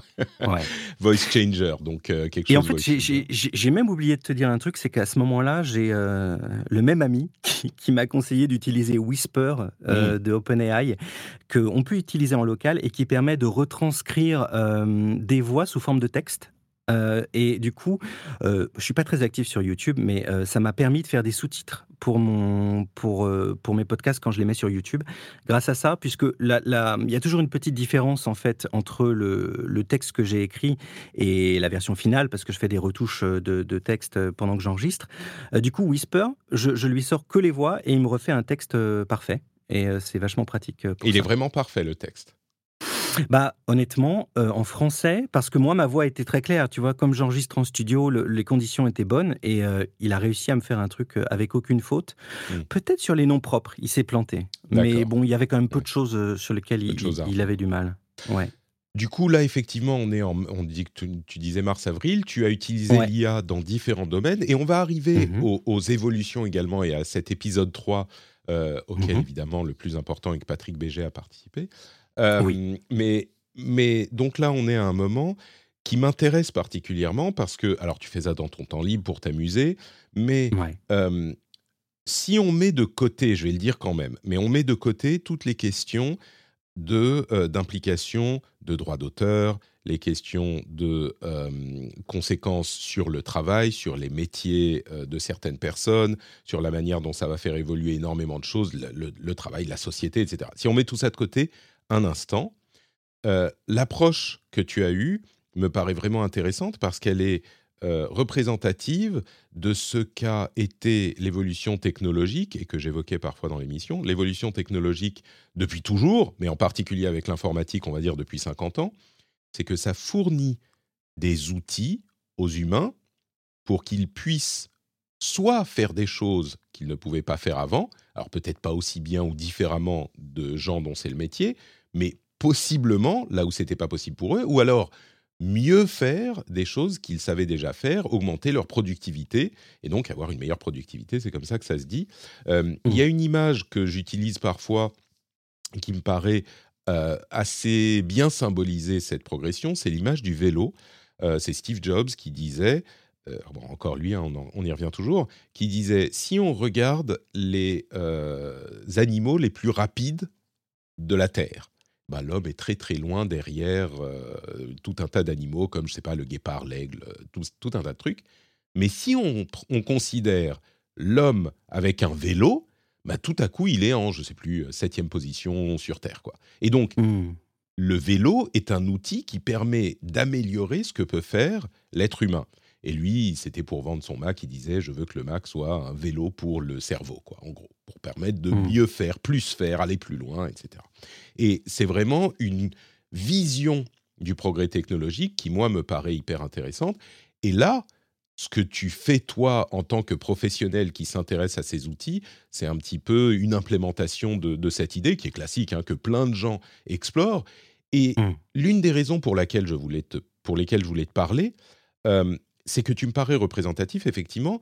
Ouais. Voice changer, donc euh, quelque chose. Et en fait, j'ai- même oublié de te dire un truc, c'est qu'à ce moment-là, j'ai euh, le même ami qui, qui m'a conseillé d'utiliser Whisper euh, de OpenAI, qu'on peut utiliser en local et qui permet de retranscrire des voix sous forme de texte. Euh, et du coup, euh, je suis pas très actif sur YouTube, mais euh, ça m'a permis de faire des sous-titres pour mon pour euh, pour mes podcasts quand je les mets sur YouTube. Grâce à ça, puisque la- la- il y a toujours une petite différence en fait entre le, le texte que j'ai écrit et la version finale, parce que je fais des retouches de, de texte pendant que j'enregistre. Du coup, Whisper, je, je lui sors que les voix et il me refait un texte parfait. Et c'est vachement pratique. pour Il ça. est vraiment parfait, le texte. Bah, honnêtement, euh, en français, parce que moi, ma voix était très claire. Tu vois, comme j'enregistre en studio, le- les conditions étaient bonnes et euh, il a réussi à me faire un truc euh, avec aucune faute. Mm. Peut-être sur les noms propres, il s'est planté. Mais bon, il y avait quand même peu de choses sur lesquelles il, avait du mal. Ouais. Du coup, là, effectivement, on est en, on dit que tu, tu disais mars-avril. Tu as utilisé Ouais. l'IA dans différents domaines et on va arriver Mhm. aux, aux évolutions également et à cet épisode 3 euh, auquel, Mhm. évidemment, le plus important et que Patrick Béger a participé. Euh, Oui. Mais, mais donc là, on est à un moment qui m'intéresse particulièrement parce que, alors, tu fais ça dans ton temps libre pour t'amuser, mais Ouais. euh, si on met de côté, je vais le dire quand même, mais on met de côté toutes les questions de euh, d'implication de droits d'auteur, les questions de euh, conséquences sur le travail, sur les métiers euh, de certaines personnes, sur la manière dont ça va faire évoluer énormément de choses, le, le- le travail, la société, etc. Si on met tout ça de côté un instant, euh, l'approche que tu as eue me paraît vraiment intéressante parce qu'elle est euh, représentative de ce qu'a été l'évolution technologique et que j'évoquais parfois dans l'émission, l'évolution technologique depuis toujours, mais en particulier avec l'informatique, on va dire depuis 50 ans, c'est que ça fournit des outils aux humains pour qu'ils puissent soit faire des choses qu'ils ne pouvaient pas faire avant, alors peut-être pas aussi bien ou différemment de gens dont c'est le métier, mais possiblement là où c'était pas possible pour eux, ou alors mieux faire des choses qu'ils savaient déjà faire, augmenter leur productivité et donc avoir une meilleure productivité, c'est comme ça que ça se dit. Euh, Il y a une image que j'utilise parfois qui me paraît euh, assez bien symboliser cette progression, c'est l'image du vélo. Euh, c'est Steve Jobs qui disait, bon, encore lui, hein, on, en- on y revient toujours, qui disait, si on regarde les animaux les plus rapides de la Terre, bah, l'homme est très très loin derrière euh, tout un tas d'animaux comme, je sais pas, le guépard, l'aigle, euh, tout, tout un tas de trucs. Mais si on, considère l'homme avec un vélo, bah, tout à coup, il est en, je sais plus, euh, septième position sur Terre. Quoi. Et donc, Hmm. le vélo est un outil qui permet d'améliorer ce que peut faire l'être humain. Et lui, c'était pour vendre son Mac, il disait je veux que le Mac soit un vélo pour le cerveau, quoi, en gros, pour permettre de Mm. mieux faire, plus faire, aller plus loin, etc. Et c'est vraiment une vision du progrès technologique qui, moi, me paraît hyper intéressante. Et là, ce que tu fais, toi, en tant que professionnel qui s'intéresse à ces outils, c'est un petit peu une implémentation de, de cette idée qui est classique, hein, que plein de gens explorent. Et Mm. l'une des raisons pour, laquelle je voulais te, pour lesquelles je voulais te parler, euh, c'est que tu me parais représentatif, effectivement,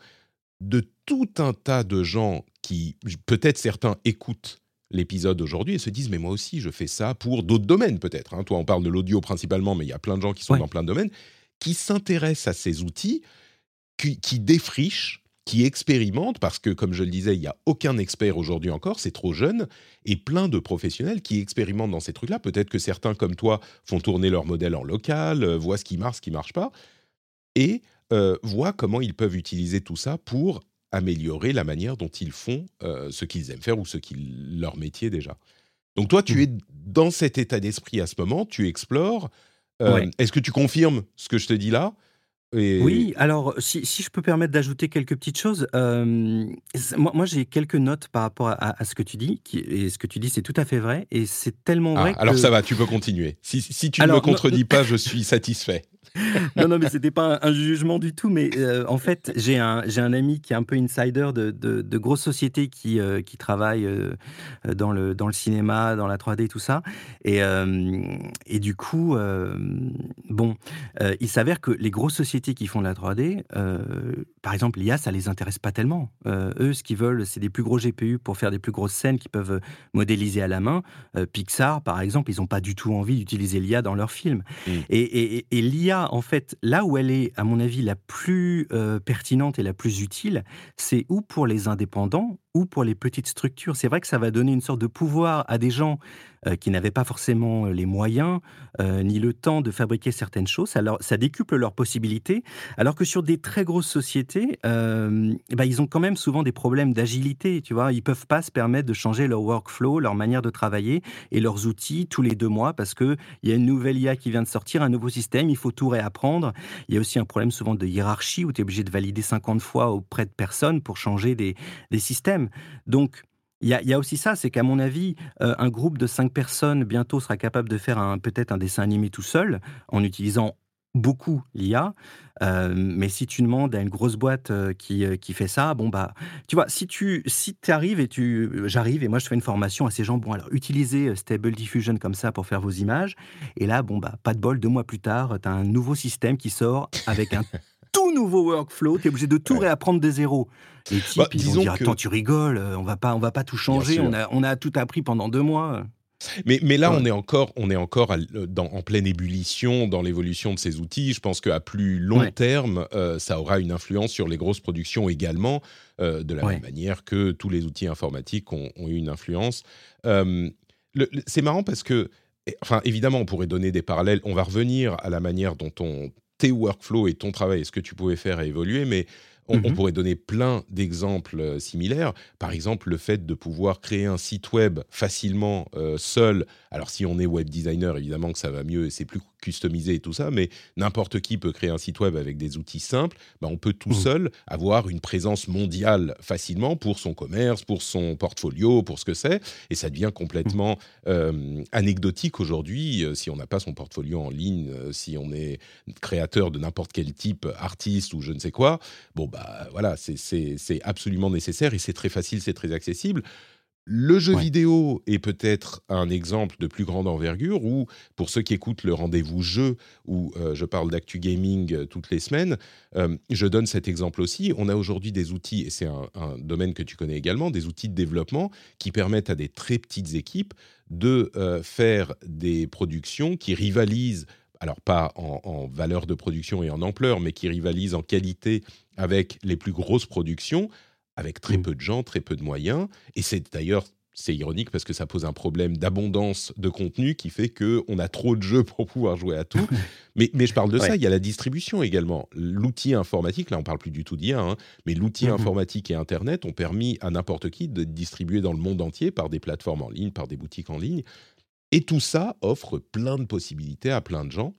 de tout un tas de gens qui, peut-être certains, écoutent l'épisode aujourd'hui et se disent mais moi aussi je fais ça pour d'autres domaines peut-être. hein. Toi on parle de l'audio principalement mais il y a plein de gens qui sont Ouais. dans plein de domaines qui s'intéressent à ces outils, qui, qui défrichent qui expérimentent, parce que comme je le disais, il n'y a aucun expert aujourd'hui encore, c'est trop jeune, et plein de professionnels qui expérimentent dans ces trucs-là. Peut-être que certains, comme toi, font tourner leur modèle en local, euh, voient ce qui marche, ce qui ne marche pas, et euh, voient comment ils peuvent utiliser tout ça pour améliorer la manière dont ils font euh, ce qu'ils aiment faire ou ce qui leur métier déjà. Donc toi, tu mmh. es dans cet état d'esprit à ce moment, tu explores. Est-ce que tu confirmes ce que je te dis là? Oui, alors si, si je peux permettre d'ajouter quelques petites choses, moi, moi j'ai quelques notes par rapport à, à, ce que tu dis, et ce que tu dis c'est tout à fait vrai, et c'est tellement vrai. Ah, alors ça va, tu peux continuer. Si, si tu ne me contredis pas, je suis satisfait. non, non, mais c'était pas un, jugement du tout. Mais euh, en fait, j'ai un, j'ai un ami qui est un peu insider de, de, grosses sociétés qui, euh, travaillent euh, dans, le, dans le cinéma, dans la 3D, tout ça. Et, et du coup, bon, il s'avère que les grosses sociétés qui font de la 3D, par exemple, l'IA, ça les intéresse pas tellement. eux, ce qu'ils veulent, c'est des plus gros GPU pour faire des plus grosses scènes qui peuvent modéliser à la main. Pixar, par exemple, ils n'ont pas du tout envie d'utiliser l'IA dans leurs films. Mmh. Et, et, et l'IA en fait, là où elle est, à mon avis, la plus euh, pertinente et la plus utile, c'est ou pour les indépendants ou pour les petites structures. C'est vrai que ça va donner une sorte de pouvoir à des gens euh, qui n'avaient pas forcément les moyens euh, ni le temps de fabriquer certaines choses. Alors, ça décuple leurs possibilités. Alors que sur des très grosses sociétés, euh, bah, ils ont quand même souvent des problèmes d'agilité. Tu vois, ils peuvent pas se permettre de changer leur workflow, leur manière de travailler et leurs outils tous les deux mois parce que il y a une nouvelle IA qui vient de sortir, un nouveau système, il faut tout réapprendre. Il y a aussi un problème souvent de hiérarchie où tu es obligé de valider 50 fois auprès de personnes pour changer des, des systèmes. Donc, il y, a, aussi ça, c'est qu'à mon avis, euh, un groupe de cinq personnes bientôt sera capable de faire peut-être un dessin animé tout seul en utilisant beaucoup l'IA. Euh, mais si tu demandes à une grosse boîte euh, qui, qui fait ça, bon bah, tu vois, si tu si arrives et tu, j'arrive et moi je fais une formation à ces gens, bon alors utilisez Stable Diffusion comme ça pour faire vos images. Et là, bon bah, pas de bol, deux mois plus tard, tu as un nouveau système qui sort avec un tout nouveau workflow, tu es obligé de tout réapprendre des zéros. Les types, bah, ils vont dire, attends, tu rigoles, euh, on va pas, on va pas tout changer, on a, on a tout appris pendant deux mois. Mais, mais là, on est encore, on est encore dans, en pleine ébullition dans l'évolution de ces outils. Je pense qu'à plus long terme, euh, ça aura une influence sur les grosses productions également, euh, de la même manière que tous les outils informatiques ont, eu une influence. c'est marrant parce que, enfin, évidemment, on pourrait donner des parallèles. On va revenir à la manière dont on, tes workflows et ton travail et ce que tu pouvais faire a évolué, mais on, on, mmh pourrait donner plein d'exemples euh, similaires. Par exemple, le fait de pouvoir créer un site web facilement euh, seul. Alors, si on est web designer, évidemment que ça va mieux et c'est plus customisé et tout ça, mais n'importe qui peut créer un site web avec des outils simples. Ben, on peut tout mmh. seul avoir une présence mondiale facilement pour son commerce, pour son portfolio, pour ce que c'est. Et ça devient complètement mmh. euh, anecdotique aujourd'hui si on n'a pas son portfolio en ligne, si on est créateur de n'importe quel type, artiste ou je ne sais quoi. Bon, bah, voilà, c'est absolument nécessaire et c'est très facile, c'est très accessible. Le jeu vidéo est peut-être un exemple de plus grande envergure où, pour ceux qui écoutent le rendez-vous jeu, où euh, je parle d'actu gaming euh, toutes les semaines, euh, je donne cet exemple aussi. On a aujourd'hui des outils, et c'est un, domaine que tu connais également, des outils de développement qui permettent à des très petites équipes de faire des productions qui rivalisent alors pas en, valeur de production et en ampleur, mais qui rivalisent en qualité avec les plus grosses productions, avec très mmh. peu de gens, très peu de moyens. Et c'est d'ailleurs c'est ironique parce que ça pose un problème d'abondance de contenu qui fait que on a trop de jeux pour pouvoir jouer à tout. mais, mais je parle de ça, il y a la distribution également. L'outil informatique, là on parle plus du tout d'IA, hein, mais l'outil mmh informatique et Internet ont permis à n'importe qui de distribuer dans le monde entier par des plateformes en ligne, par des boutiques en ligne. Et tout ça offre plein de possibilités à plein de gens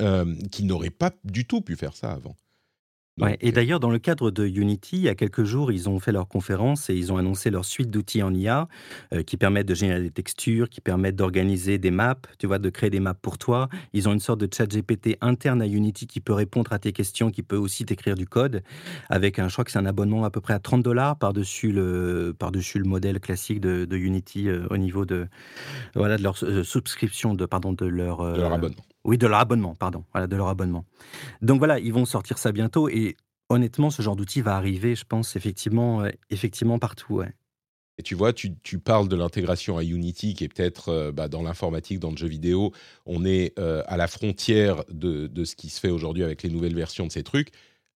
euh, qui n'auraient pas du tout pu faire ça avant et d'ailleurs, dans le cadre de Unity, il y a quelques jours, ils ont fait leur conférence et ils ont annoncé leur suite d'outils en IA euh, qui permettent de générer des textures, qui permettent d'organiser des maps, tu vois, de créer des maps pour toi. Ils ont une sorte de chat GPT interne à Unity qui peut répondre à tes questions, qui peut aussi t'écrire du code avec un, je crois que c'est un abonnement à peu près à 30 dollars par-dessus le, par-dessus le modèle classique de, Unity euh, au niveau de, voilà, de leur euh, subscription, de, pardon, de leur, de leur abonnement. Oui, de leur abonnement, pardon. Voilà, de leur abonnement. Donc voilà, ils vont sortir ça bientôt et honnêtement, ce genre d'outil va arriver, je pense, effectivement, euh, effectivement partout. Et tu vois, tu, parles de l'intégration à Unity, qui est peut-être euh, bah, dans l'informatique, dans le jeu vidéo, on est euh, à la frontière de, de, ce qui se fait aujourd'hui avec les nouvelles versions de ces trucs.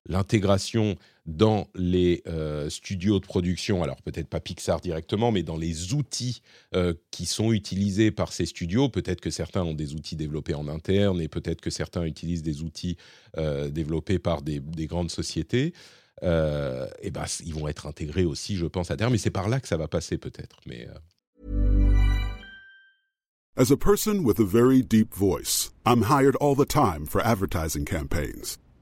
L'intégration dans les euh, studios de production, alors peut-être pas Pixar directement, mais dans les outils euh, qui sont utilisés par ces studios. Peut-être que certains ont des outils développés en interne et peut-être que certains utilisent des outils euh, développés par des, des grandes sociétés. et ben, ils vont être intégrés aussi, je pense, à terme. Et c'est par là que ça va passer peut-être. Mais As a person with a very deep voice, I'm hired all the time for advertising campaigns.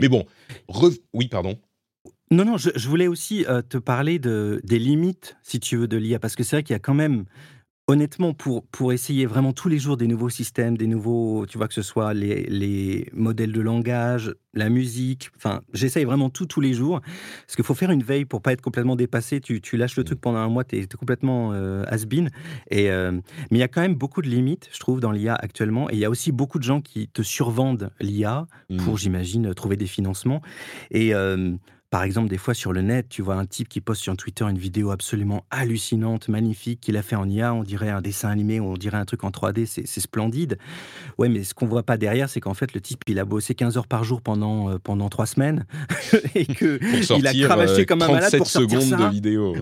Mais bon, oui, pardon. Non, non, je, voulais aussi euh, te parler de, des limites, si tu veux, de l'IA, parce que c'est vrai qu'il y a quand même honnêtement, pour, pour essayer vraiment tous les jours des nouveaux systèmes, des nouveaux, tu vois, que ce soit les, les modèles de langage, la musique, enfin, j'essaye vraiment tout tous les jours. Parce qu'il faut faire une veille pour pas être complètement dépassé. Tu, tu lâches le truc pendant un mois, tu es, complètement euh, has-been. Et, euh, mais il y a quand même beaucoup de limites, je trouve, dans l'IA actuellement. Et il y a aussi beaucoup de gens qui te survendent l'IA pour, mmh. j'imagine, trouver des financements. Et. Euh, par exemple, des fois sur le net, tu vois un type qui poste sur Twitter une vidéo absolument hallucinante, magnifique, qu'il a fait en IA, on dirait un dessin animé, on dirait un truc en 3D, c'est splendide. Ouais, mais ce qu'on voit pas derrière, c'est qu'en fait, le type, il a bossé 15 heures par jour pendant, euh, pendant 3 semaines et qu'il a cravaché comme un malade pour sortir secondes de vidéo.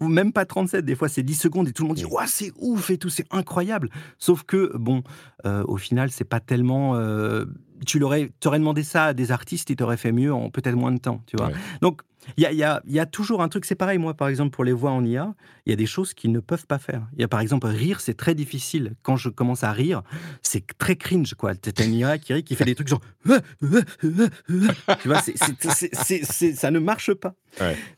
Ou, même pas 37, des fois c'est 10 secondes et tout le monde dit ouais, c'est ouf et tout, c'est incroyable. Sauf que, bon, euh, au final, c'est pas tellement. Euh, tu l'aurais, aurais demandé ça à des artistes, ils t'auraient fait mieux en peut-être moins de temps, tu vois. Donc, il y a, y a, toujours un truc, c'est pareil, moi, par exemple, pour les voix en IA, il y a des choses qu'ils ne peuvent pas faire. Il y a, par exemple, rire, c'est très difficile. Quand je commence à rire, c'est très cringe, quoi. T'as une IA qui rit, qui fait des trucs genre... tu vois, ça ne marche pas.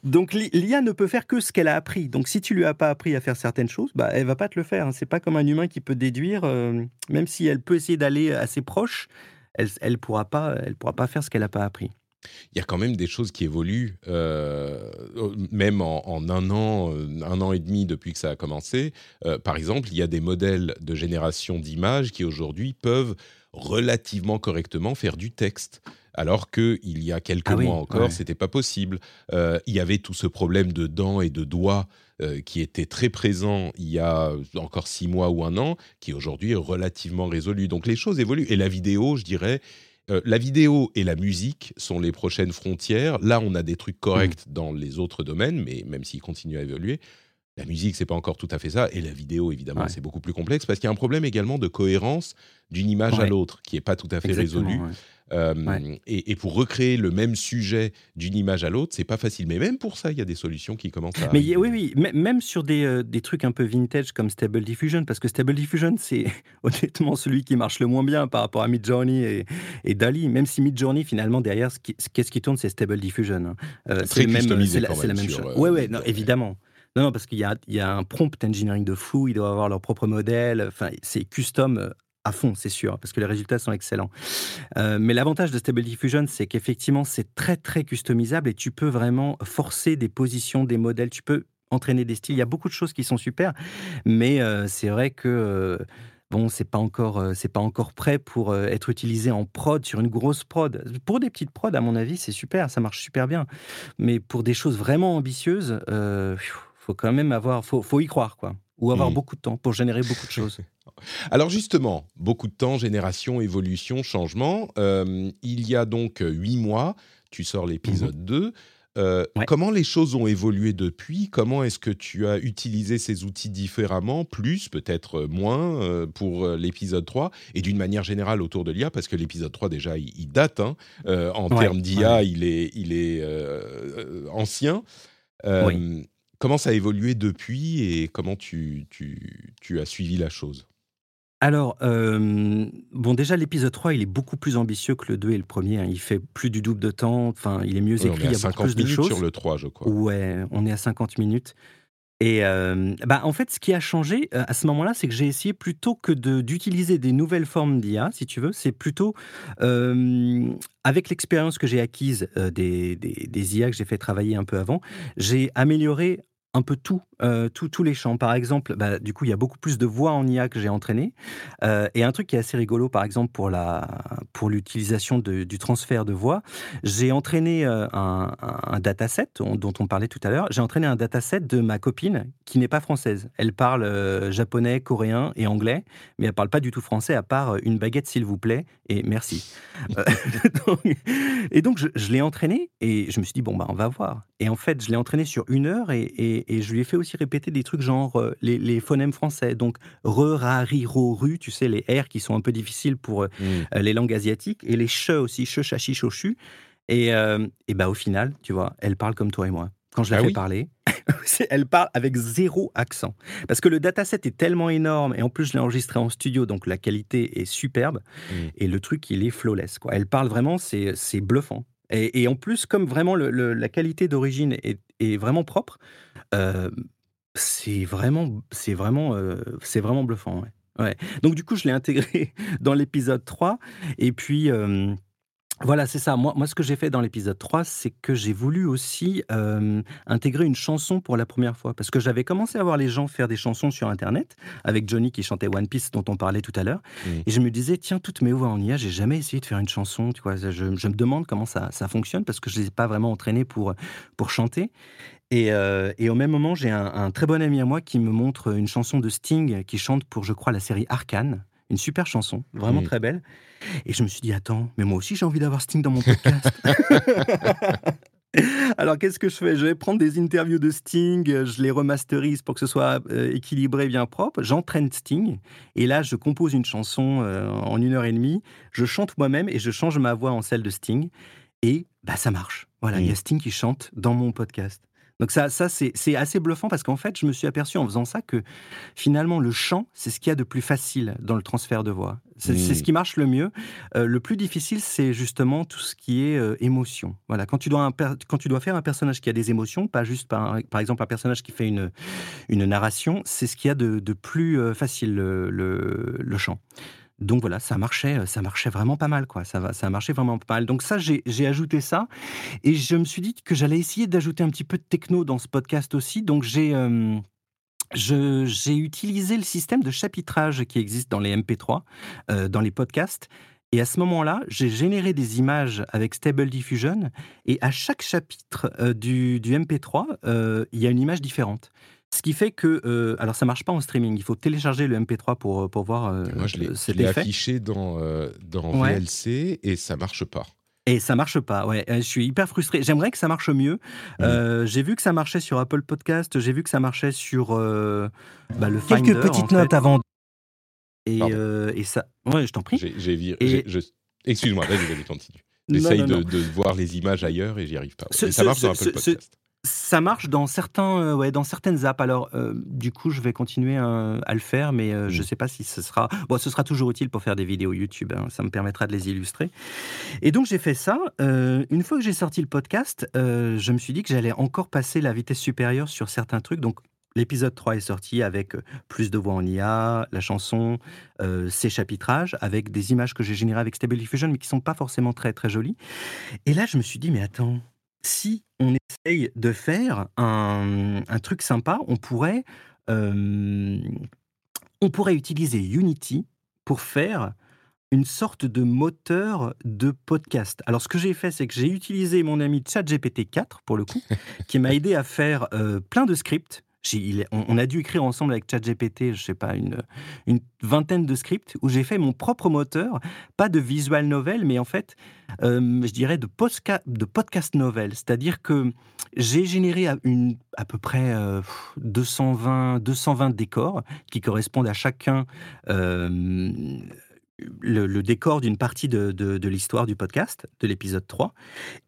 Donc, l'IA ne peut faire que ce qu'elle a appris. Donc, si tu lui as pas appris à faire certaines choses, bah, elle va pas te le faire. C'est pas comme un humain qui peut déduire, euh, même si elle peut essayer d'aller assez proche, elle elle pourra pas elle pourra pas faire ce qu'elle n'a pas appris. Il y a quand même des choses qui évoluent, euh, même en, un an, euh, un an et demi depuis que ça a commencé. Euh, par exemple, il y a des modèles de génération d'images qui aujourd'hui peuvent relativement correctement faire du texte alors qu'il y a quelques ah mois encore, ce c'était pas possible. il y avait tout ce problème de dents et de doigts qui était très présent il y a encore six mois ou un an, qui aujourd'hui est relativement résolu. Donc les choses évoluent. Et la vidéo, je dirais, euh, la vidéo et la musique sont les prochaines frontières. Là, on a des trucs corrects mmh. dans les autres domaines, mais même s'ils continuent à évoluer. La musique, c'est pas encore tout à fait ça, et la vidéo, évidemment, c'est beaucoup plus complexe parce qu'il y a un problème également de cohérence d'une image à l'autre qui est pas tout à fait résolu. Euh, et, pour recréer le même sujet d'une image à l'autre, c'est pas facile. Mais même pour ça, il y a des solutions qui commencent à. Mais oui, oui, même sur des, euh, des, trucs un peu vintage comme Stable Diffusion, parce que Stable Diffusion, c'est honnêtement celui qui marche le moins bien par rapport à Midjourney et, et Dali. Même si Midjourney, finalement, derrière, qu'est-ce qui tourne, c'est Stable Diffusion. Hein. Euh, c'est la, même chose. ouais, ouais, évidemment. Non, parce qu'il y a, un prompt engineering de fou, ils doivent avoir leur propre modèle, enfin, c'est custom à fond, c'est sûr, parce que les résultats sont excellents. Euh, mais l'avantage de Stable Diffusion, c'est qu'effectivement, c'est très, très customisable et tu peux vraiment forcer des positions, des modèles, tu peux entraîner des styles. Il y a beaucoup de choses qui sont super, mais euh, c'est vrai que... Euh, bon, c'est pas encore, c'est pas encore prêt pour être utilisé en prod sur une grosse prod. Pour des petites prods, à mon avis, c'est super, ça marche super bien. Mais pour des choses vraiment ambitieuses, faut quand même avoir, faut, faut y croire, quoi, ou avoir mmh. beaucoup de temps pour générer beaucoup de choses. Alors justement, beaucoup de temps, génération, évolution, changement. Euh, il y a donc huit mois, tu sors l'épisode 2. Mhm. Euh, comment les choses ont évolué depuis? Comment est-ce que tu as utilisé ces outils différemment, plus, peut-être moins, euh, pour l'épisode 3 Et d'une manière générale autour de l'IA, parce que l'épisode 3, déjà, il, date. Hein, en termes d'IA, il est, il est ancien. Euh, comment ça a évolué depuis et comment tu, tu, tu as suivi la chose? Alors, bon, déjà, l'épisode 3, il est beaucoup plus ambitieux que le 2 et le premier. Hein. Il fait plus du double de temps. Enfin, il est mieux écrit. il y a beaucoup plus de choses. sur le 3, je crois. Ouais, on est à 50 minutes. Et bah, en fait, ce qui a changé à ce moment-là, c'est que j'ai essayé plutôt que d'utiliser des nouvelles formes d'IA, si tu veux, c'est plutôt avec l'expérience que j'ai acquise des, IA que j'ai fait travailler un peu avant, j'ai amélioré un peu tout, euh, tous les champs. Par exemple, bah, du coup, il y a beaucoup plus de voix en IA que j'ai entraîné. Euh, et un truc qui est assez rigolo, par exemple, pour la pour l'utilisation du transfert de voix, j'ai entraîné euh, un, dataset dont on parlait tout à l'heure. J'ai entraîné un dataset de ma copine qui n'est pas française. Elle parle japonais, coréen et anglais, mais elle parle pas du tout français à part une baguette, s'il vous plaît, et merci. et donc, je, l'ai entraîné et je me suis dit, bon, bah, on va voir. Et en fait, je l'ai entraîné sur une heure et, je lui ai fait aussi répéter des trucs genre euh, les, les, phonèmes français. Donc, re, ra, ri, ro, ru, tu sais, les R qui sont un peu difficiles pour euh, mmh. les langues asiatiques. Et les che aussi, che, chachi, chochu. Et, euh, et bah, au final, tu vois, elle parle comme toi et moi. Quand je la ah fais parler, elle parle avec zéro accent. Parce que le dataset est tellement énorme, et en plus je l'ai enregistré en studio, donc la qualité est superbe, mmh. et le truc, il est flawless. Quoi. Elle parle vraiment, c'est bluffant. Et, en plus, comme vraiment la qualité d'origine est, vraiment propre, euh, c'est vraiment, c'est vraiment, euh, c'est vraiment bluffant. Ouais. Donc du coup, je l'ai intégré dans l'épisode 3. Et puis, euh, voilà, c'est ça. Moi, moi, ce que j'ai fait dans l'épisode 3, c'est que j'ai voulu aussi euh, intégrer une chanson pour la première fois. Parce que j'avais commencé à voir les gens faire des chansons sur Internet, avec Johnny qui chantait One Piece, dont on parlait tout à l'heure. Et je me disais, tiens, toutes mes voix en IA, j'ai jamais essayé de faire une chanson. Tu vois, je, me demande comment ça, ça fonctionne, parce que je ne les ai pas vraiment entraînés pour, pour chanter. Et, euh, et, au même moment, j'ai un, un, très bon ami à moi qui me montre une chanson de Sting qui chante pour, je crois, la série Arcane une super chanson, vraiment très belle. Et je me suis dit, attends, mais moi aussi j'ai envie d'avoir Sting dans mon podcast. Alors qu'est-ce que je fais? Je vais prendre des interviews de Sting, je les remasterise pour que ce soit euh, équilibré, bien propre. J'entraîne Sting et là je compose une chanson euh, en une heure et demie. Je chante moi-même et je change ma voix en celle de Sting et bah ça marche. Voilà, il y a Sting qui chante dans mon podcast. Donc ça, ça c'est assez bluffant parce qu'en fait, je me suis aperçu en faisant ça que finalement, le chant, c'est ce qu'il y a de plus facile dans le transfert de voix. C'est ce qui marche le mieux. Euh, le plus difficile, c'est justement tout ce qui est euh, émotion. Voilà, quand tu, dois quand tu dois faire un personnage qui a des émotions, pas juste par, par exemple un personnage qui fait une, une narration, c'est ce qu'il y a de, de plus euh, facile, le, le chant. Donc voilà, ça marchait, euh, ça marchait vraiment pas mal, quoi. Ça, ça a marché vraiment pas mal. Donc ça, j'ai ajouté ça. Et je me suis dit que j'allais essayer d'ajouter un petit peu de techno dans ce podcast aussi. Donc j'ai euh, utilisé le système de chapitrage qui existe dans les MP3, euh, dans les podcasts. Et à ce moment-là, j'ai généré des images avec Stable Diffusion. Et à chaque chapitre du, du, MP3, il y a une image différente. Ce qui fait que, euh, alors ça marche pas en streaming, il faut télécharger le MP3 pour, euh, pour voir euh, Moi, je l'ai affiché dans, dans VLC et ça marche pas. Et ça marche pas, ouais. Je suis hyper frustré. J'aimerais que ça marche mieux. Mmh. j'ai vu que ça marchait sur Apple Podcast, j'ai vu que ça marchait sur bah, le Finder. Quelques petites notes avant. Et, et, ça. Ouais, je t'en prie. J'ai Excuse-moi, vas-y, vas-y, continue. J'essaye de, de, voir les images ailleurs et j'y arrive pas. ça marche sur Apple Podcast. Ça marche dans certains, euh, ouais, dans certaines apps. Alors, euh, du coup, je vais continuer euh, à le faire, mais je ne mmh. sais pas si ce sera. Bon, ce sera toujours utile pour faire des vidéos YouTube. Hein, ça me permettra de les illustrer. Et donc, j'ai fait ça. une fois que j'ai sorti le podcast, je me suis dit que j'allais encore passer la vitesse supérieure sur certains trucs. Donc, L'épisode 3 est sorti avec plus de voix en IA, la chanson, ses chapitrages, avec des images que j'ai générées avec Stable Diffusion, mais qui sont pas forcément très très jolies. Et là, je me suis dit, mais attends, si on essaye de faire un, truc sympa, on pourrait, on pourrait utiliser Unity pour faire une sorte de moteur de podcast. Alors, ce que j'ai fait, c'est que j'ai utilisé mon ami ChatGPT 4, pour le coup, qui m'a aidé à faire plein de scripts on, a dû écrire ensemble avec ChatGPT, je sais pas, une, vingtaine de scripts où j'ai fait mon propre moteur, pas de visual novel, mais en fait, euh, je dirais de, podcast novel. C'est-à-dire que j'ai généré à, une, à peu près 220, euh, 220 décors qui correspondent à chacun euh, le, décor d'une partie de, de- l'histoire du podcast, de l'épisode 3.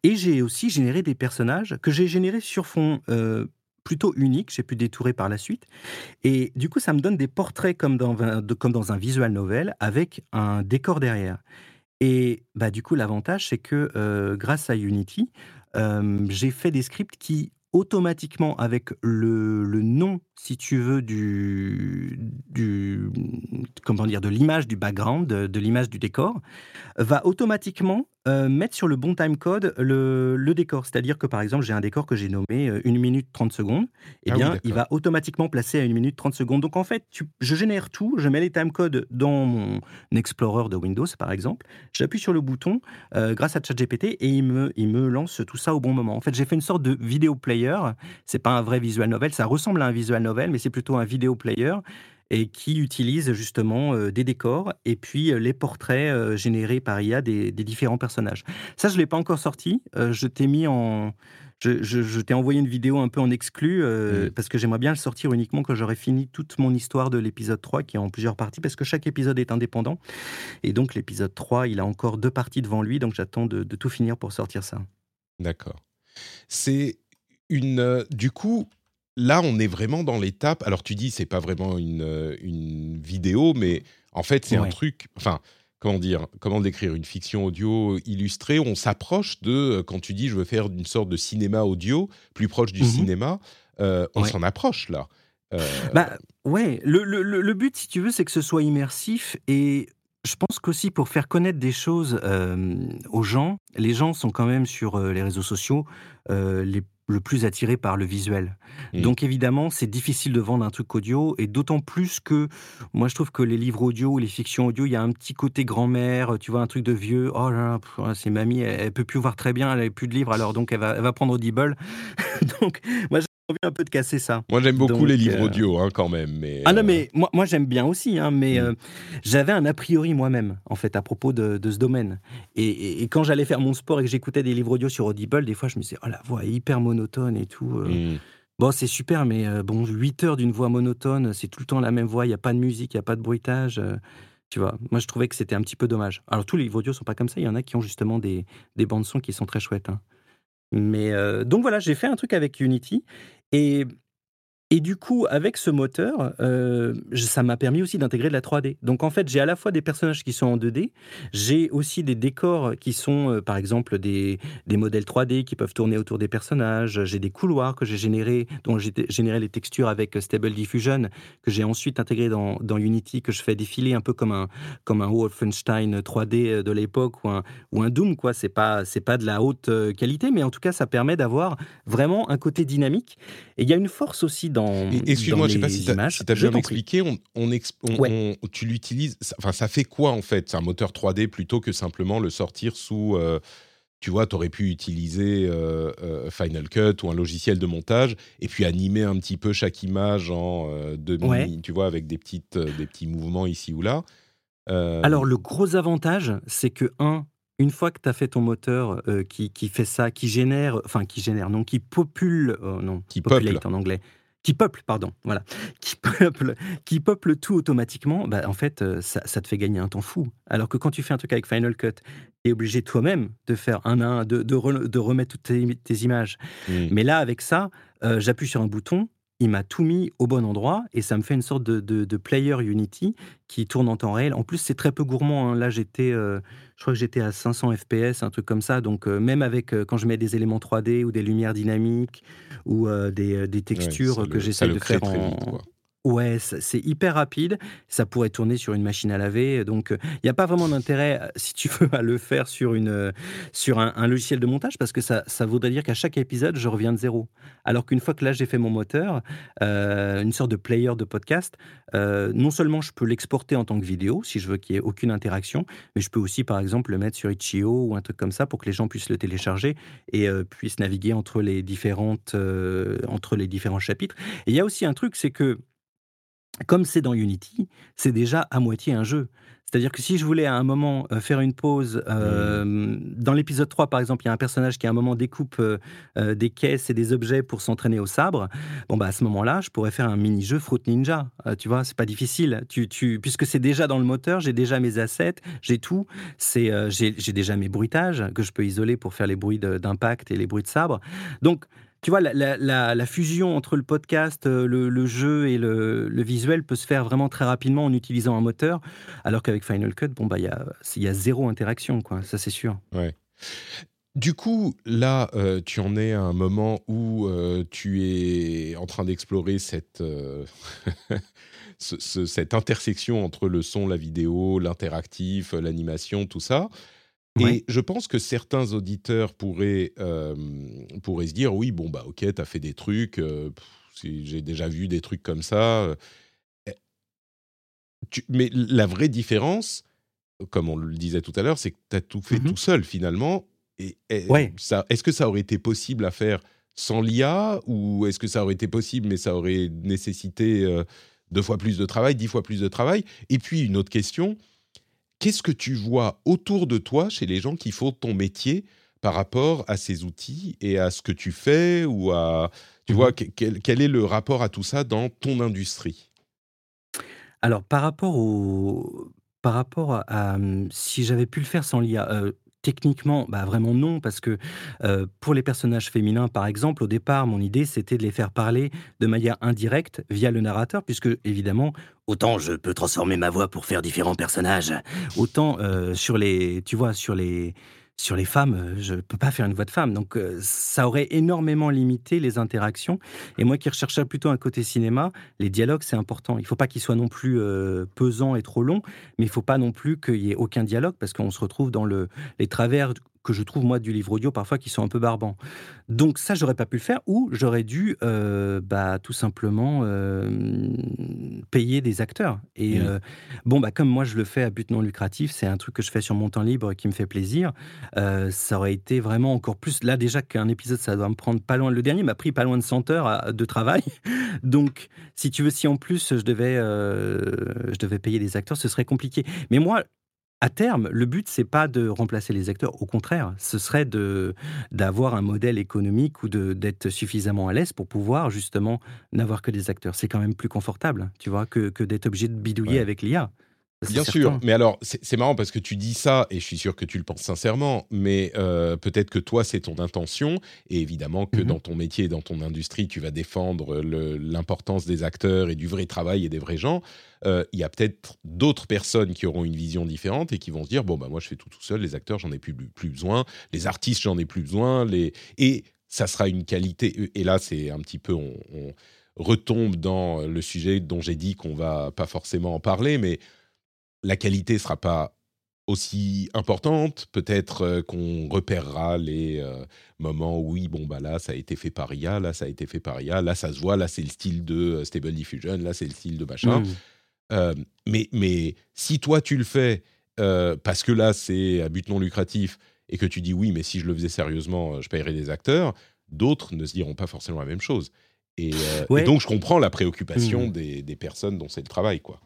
Et j'ai aussi généré des personnages que j'ai générés sur fond plutôt unique. J'ai pu détourer par la suite. Et du coup, ça me donne des portraits comme dans, un- visual novel avec un décor derrière. Et bah, du coup, l'avantage, c'est que euh, grâce à Unity, euh, j'ai fait des scripts qui, automatiquement, avec le, nom, si tu veux, du, comment dire, de l'image du background, de l'image du décor, va automatiquement euh, mettre sur le bon timecode le, le décor. C'est-à-dire que, par exemple, j'ai un décor que j'ai nommé euh, 1 minute 30 secondes. Eh Ah oui, bien, il va automatiquement placer à 1 minute 30 secondes. Donc, en fait, tu- je génère tout, je mets les timecodes dans mon Explorer de Windows, par exemple. J'appuie sur le bouton euh, grâce à ChatGPT et il me, il me lance tout ça au bon moment. En fait, j'ai fait une sorte de vidéo player. C'est pas un vrai visual novel, ça ressemble à un visual novel, mais c'est plutôt un vidéo player et qui utilise justement euh, des décors et puis euh, les portraits euh, générés par IA des, des différents personnages. Ça, je l'ai pas encore sorti. Je t'ai mis en, je, je- je t'ai envoyé une vidéo un peu en exclu parce que j'aimerais bien le sortir uniquement quand j'aurai fini toute mon histoire de l'épisode 3 qui est en plusieurs parties parce que chaque épisode est indépendant et donc l'épisode 3 il a encore deux parties devant lui donc j'attends de, de tout finir pour sortir ça. D'accord. C'est une. euh, du coup, là, on est vraiment dans l'étape. Alors, tu dis, c'est pas vraiment une, euh, une vidéo, mais en fait, c'est un truc. Enfin, comment dire Comment décrire une fiction audio illustrée On s'approche de. euh, Quand tu dis, je veux faire une sorte de cinéma audio plus proche du Mhm. cinéma, euh, on Ouais. s'en approche là. Euh, Bah ouais, le, le- but, si tu veux, c'est que ce soit immersif et je pense qu'aussi pour faire connaître des choses euh, aux gens, les gens sont quand même sur les réseaux sociaux les, le plus attirés par le visuel. Mm. Donc évidemment, c'est difficile de vendre un truc audio et d'autant plus que moi je trouve que les livres audio ou les fictions audio, il y a un petit côté grand-mère, tu vois, un truc de vieux. Oh là c'est mamie, elle, elle peut plus voir très bien, elle a plus de livres alors donc elle va, elle va prendre Audible. donc moi un peu de casser ça. Moi, j'aime beaucoup Donc, les livres euh, audio, hein, quand même. Mais, Ah non, euh, mais moi, moi j'aime bien aussi, hein, mais Mm. euh, j'avais un a priori moi-même, en fait, à propos de, de ce domaine. Et, et- et quand j'allais faire mon sport et que j'écoutais des livres audio sur Audible, des fois je me disais, oh la voix est hyper monotone et tout. euh. hmm. Bon, c'est super, mais bon, 8 heures d'une voix monotone, c'est tout le temps la même voix, il n'y a pas de musique, il n'y a pas de bruitage. tu vois, moi je trouvais que c'était un petit peu dommage. Alors tous les livres audio sont pas comme ça, il y en a qui ont justement des, des bandes son qui sont très chouettes. hein. Mais euh, donc voilà, j'ai fait un truc avec Unity et et du coup, avec ce moteur, euh, ça m'a permis aussi d'intégrer de la 3D. Donc en fait, j'ai à la fois des personnages qui sont en 2D, j'ai aussi des décors qui sont, euh, par exemple, des, des modèles 3D qui peuvent tourner autour des personnages, j'ai des couloirs que j'ai générés, dont j'ai généré les textures avec euh, Stable Diffusion, que j'ai ensuite intégré dans, dans Unity, que je fais défiler un peu comme un, comme un Wolfenstein 3D de l'époque ou un, ou un Doom, quoi. C'est pas, c'est pas de la haute qualité, mais en tout cas, ça permet d'avoir vraiment un côté dynamique. Et il y a une force aussi dans, Et- Excuse-moi, dans je sais pas si tu as, bien expliqué. On, on ex- on- Ouais. on- tu l'utilises. Enfin, ça fait quoi en fait C'est un moteur 3D plutôt que simplement le sortir sous. euh, tu vois, tu aurais pu utiliser euh, euh, Final Cut ou un logiciel de montage et puis animer un petit peu chaque image en demi, Ouais. tu vois, avec des, petites, des petits mouvements ici ou là. Alors, le gros avantage, c'est que, un, une fois que tu as fait ton moteur euh, qui, qui fait ça, qui génère, enfin, qui génère, non, qui popule, euh, non, Qui populate en anglais, qui peuple, pardon, voilà, qui peuple, qui peuple tout automatiquement, bah, en fait, euh, ça, ça te fait gagner un temps fou. Alors que quand tu fais un truc avec Final Cut, tu es obligé toi-même de faire un à un, de, de, re- de remettre toutes tes, tes images. hmm. Mais là, avec ça, euh, j'appuie sur un bouton, il m'a tout mis au bon endroit et ça me fait une sorte de, de- de player Unity qui tourne en temps réel. En plus, c'est très peu gourmand. hein. Là, j'étais, euh, je crois que j'étais à 500 FPS, un truc comme ça. Donc, euh, même avec euh, quand je mets des éléments 3D ou des lumières dynamiques ou des, des textures que j'essaie de faire très en, vite, ça- c'est hyper rapide. Ça pourrait tourner sur une machine à laver. Donc, il n'y a pas vraiment d'intérêt, euh, si tu veux, à le faire sur, une, euh, sur un, logiciel de montage parce que ça, ça voudrait dire qu'à chaque épisode, je reviens de zéro. Alors qu'une fois que là, j'ai fait mon moteur, euh, une sorte de player de podcast, euh, non seulement je peux l'exporter en tant que vidéo, si je veux qu'il n'y ait aucune interaction, mais je peux aussi, par exemple, le mettre sur Itch.io ou un truc comme ça pour que les gens puissent le télécharger et euh, puissent naviguer entre les, différentes, euh, entre les différents chapitres. Et il y a aussi un truc, c'est que comme c'est dans Unity, c'est déjà à moitié un jeu. C'est-à-dire que si je voulais à un moment euh, faire une pause, euh, dans l'épisode 3 par exemple, il y a un personnage qui à un moment découpe euh, des caisses et des objets pour s'entraîner au sabre. Bon bah à ce moment-là, je pourrais faire un mini-jeu Fruit Ninja. Euh, tu vois, c'est pas difficile. Tu, tu, puisque c'est déjà dans le moteur, j'ai déjà mes assets, j'ai tout. C'est, j'ai, j'ai déjà mes bruitages que je peux isoler pour faire les bruits de- d'impact et les bruits de sabre. Donc tu vois, la, fusion entre le podcast, euh, le, jeu et le, visuel peut se faire vraiment très rapidement en utilisant un moteur, alors qu'avec Final Cut, bon, bah, il y a, zéro interaction, quoi. Ça, c'est sûr. Ouais. Du coup, là, euh, tu en es à un moment où euh, tu es en train d'explorer cette, ce- ce- cette intersection entre le son, la vidéo, l'interactif, l'animation, tout ça. Et je pense que certains auditeurs pourraient, euh, pourraient se dire, oui, bon, bah ok, t'as fait des trucs, euh, j'ai déjà vu des trucs comme ça. euh, eh, tu- mais la vraie différence, comme on le disait tout à l'heure, c'est que tu as tout fait Mhm. tout seul finalement. Et, et Ouais. ça, est-ce que ça aurait été possible à faire sans l'IA ou est-ce que ça aurait été possible mais ça aurait nécessité euh, deux fois plus de travail, dix fois plus de travail? Et puis une autre question, qu'est-ce que tu vois autour de toi chez les gens qui font ton métier par rapport à ces outils et à ce que tu fais ou à tu vois que- quel, quel est le rapport à tout ça dans ton industrie? Alors, par rapport au, par rapport à, à, si j'avais pu le faire sans l'IA, euh, techniquement, bah vraiment non, parce que pour les personnages féminins, par exemple, au départ, mon idée, c'était de les faire parler de manière indirecte via le narrateur, puisque évidemment, autant je peux transformer ma voix pour faire différents personnages, autant sur les, tu vois, sur les sur les femmes, euh, je peux pas faire une voix de femme, donc euh, ça aurait énormément limité les interactions. Et moi qui recherchais plutôt un côté cinéma, les dialogues, c'est important. Il ne faut pas qu'ils soient non plus euh, pesants et trop longs, mais il ne faut pas non plus qu'il y ait aucun dialogue, parce qu'on se retrouve dans le, les travers que je trouve, moi, du livre audio, parfois, qui sont un peu barbants. Donc ça, j'aurais pas pu le faire, ou j'aurais dû, euh, bah, tout simplement, euh, payer des acteurs. Et euh, bon, bah, comme moi, je le fais à but non lucratif, c'est un truc que je fais sur mon temps libre qui me fait plaisir, ça aurait été vraiment encore plus... Là, déjà qu'un épisode, ça doit me prendre pas loin... Le dernier m'a pris pas loin de 100 heures de travail. Donc, si tu veux, si en plus je devais, je devais payer des acteurs, ce serait compliqué. Mais moi, à terme, le but c'est pas de remplacer les acteurs. Au contraire, ce serait de d'avoir un modèle économique ou de d'être suffisamment à l'aise pour pouvoir justement n'avoir que des acteurs. C'est quand même plus confortable, tu vois, que, que d'être obligé de bidouiller Ouais. avec l'IA. Bien certain. sûr, mais alors c'est marrant parce que tu dis ça et je suis sûr que tu le penses sincèrement, mais euh, peut-être que toi c'est ton intention et évidemment que Mhm. dans ton métier, dans ton industrie, tu vas défendre l'importance des acteurs et du vrai travail et des vrais gens. Euh, Il y a peut-être d'autres personnes qui auront une vision différente et qui vont se dire bon bah moi je fais tout tout seul, les acteurs j'en ai plus, plus besoin, les artistes j'en ai plus besoin, les et ça sera une qualité. Et là c'est un petit peu on, on retombe dans le sujet dont j'ai dit qu'on va pas forcément en parler, mais la qualité sera pas aussi importante. Peut-être euh, qu'on repérera les euh, moments où, oui, bon, bah là, ça a été fait par IA, là, ça a été fait par IA, là, ça se voit, là, c'est le style de euh, Stable Diffusion, là, c'est le style de machin. Mm. Euh, mais, mais si toi, tu le fais euh, parce que là, c'est à but non lucratif et que tu dis oui, mais si je le faisais sérieusement, je paierais des acteurs, d'autres ne se diront pas forcément la même chose. Et, donc, je comprends la préoccupation Mm. des, des personnes dont c'est le travail, quoi.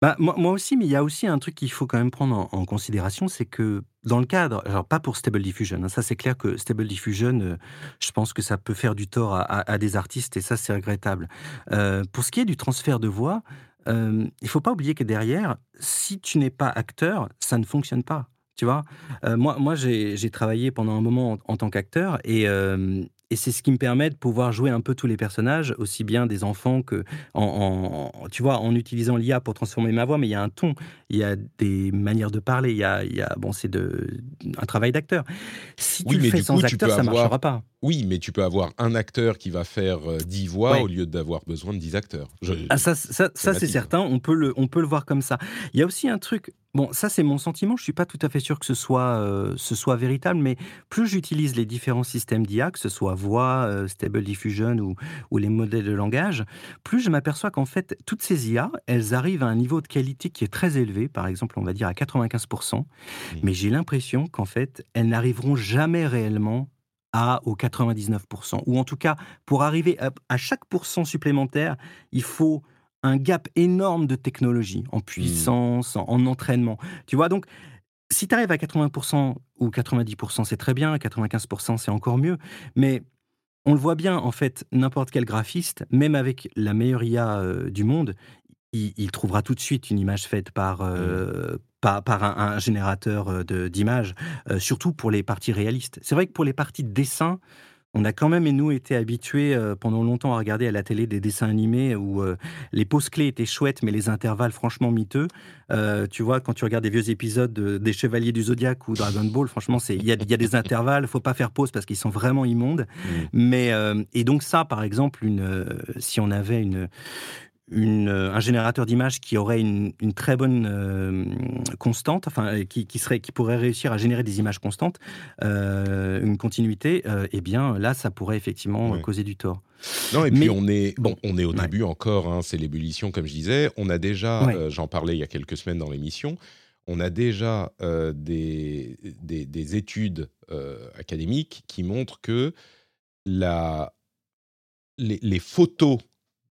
Bah, moi, aussi, mais il y a aussi un truc qu'il faut quand même prendre en, considération, c'est que dans le cadre, alors pas pour Stable Diffusion, hein, ça c'est clair que Stable Diffusion, euh, je pense que ça peut faire du tort à, des artistes et ça c'est regrettable. Euh, pour ce qui est du transfert de voix, euh, il faut pas oublier que derrière, si tu n'es pas acteur, ça ne fonctionne pas. Tu vois, moi, moi j'ai travaillé pendant un moment en, tant qu'acteur et, et c'est ce qui me permet de pouvoir jouer un peu tous les personnages, aussi bien des enfants que en, tu vois, en utilisant l'IA pour transformer ma voix, mais il y a un ton, il y a des manières de parler, il y a, il y a bon, c'est de un travail d'acteur. Si Oui, tu le fais sans coup, acteur, ça avoir- marchera pas. Oui, mais tu peux avoir un acteur qui va faire euh, 10 voix Ouais. au lieu d'avoir besoin de 10 acteurs. Je- Ah, ça, ça, ça, c'est certain, on peut, le, on peut le voir comme ça. Il y a aussi un truc, bon, ça c'est mon sentiment, je suis pas tout à fait sûr que ce soit, euh, ce soit véritable, mais plus j'utilise les différents systèmes d'IA, que ce soit voix, euh, Stable Diffusion ou, ou les modèles de langage, plus je m'aperçois qu'en fait, toutes ces IA, elles arrivent à un niveau de qualité qui est très élevé, par exemple, on va dire à 95%, mais j'ai l'impression qu'en fait, elles n'arriveront jamais réellement à au 99%. Ou en tout cas, pour arriver à, à chaque pourcent supplémentaire, il faut un gap énorme de technologie, en puissance, en, en entraînement. Tu vois, donc, si tu arrives à 80% ou 90%, c'est très bien, 95% c'est encore mieux, mais on le voit bien, en fait, n'importe quel graphiste, même avec la meilleure IA euh, du monde, il, il trouvera tout de suite une image faite par, euh, par, par un, un générateur euh, de- d'images, euh, surtout pour les parties réalistes. C'est vrai que pour les parties de dessin, on a quand même, et nous, été habitués euh, pendant longtemps à regarder à la télé des dessins animés où euh, les poses clés étaient chouettes, mais les intervalles franchement miteux. Euh, tu vois, quand tu regardes des vieux épisodes de- des Chevaliers du Zodiaque ou Dragon Ball, franchement, c'est il y a, y a des intervalles, faut pas faire pause parce qu'ils sont vraiment immondes. Mais euh, et donc ça, par exemple, une, si on avait une une, euh, un générateur d'images qui aurait une, une très bonne euh, constante, enfin, qui, qui, serait, qui pourrait réussir à générer des images constantes, euh, une continuité, euh, eh bien là, ça pourrait effectivement Ouais. causer du tort. Non, et puis Mais- on est, bon, on est au ouais. début encore, hein, c'est l'ébullition, comme je disais. On a déjà, Ouais. j'en parlais il y a quelques semaines dans l'émission, on a déjà des, des, des études académiques qui montrent que la, les, les photos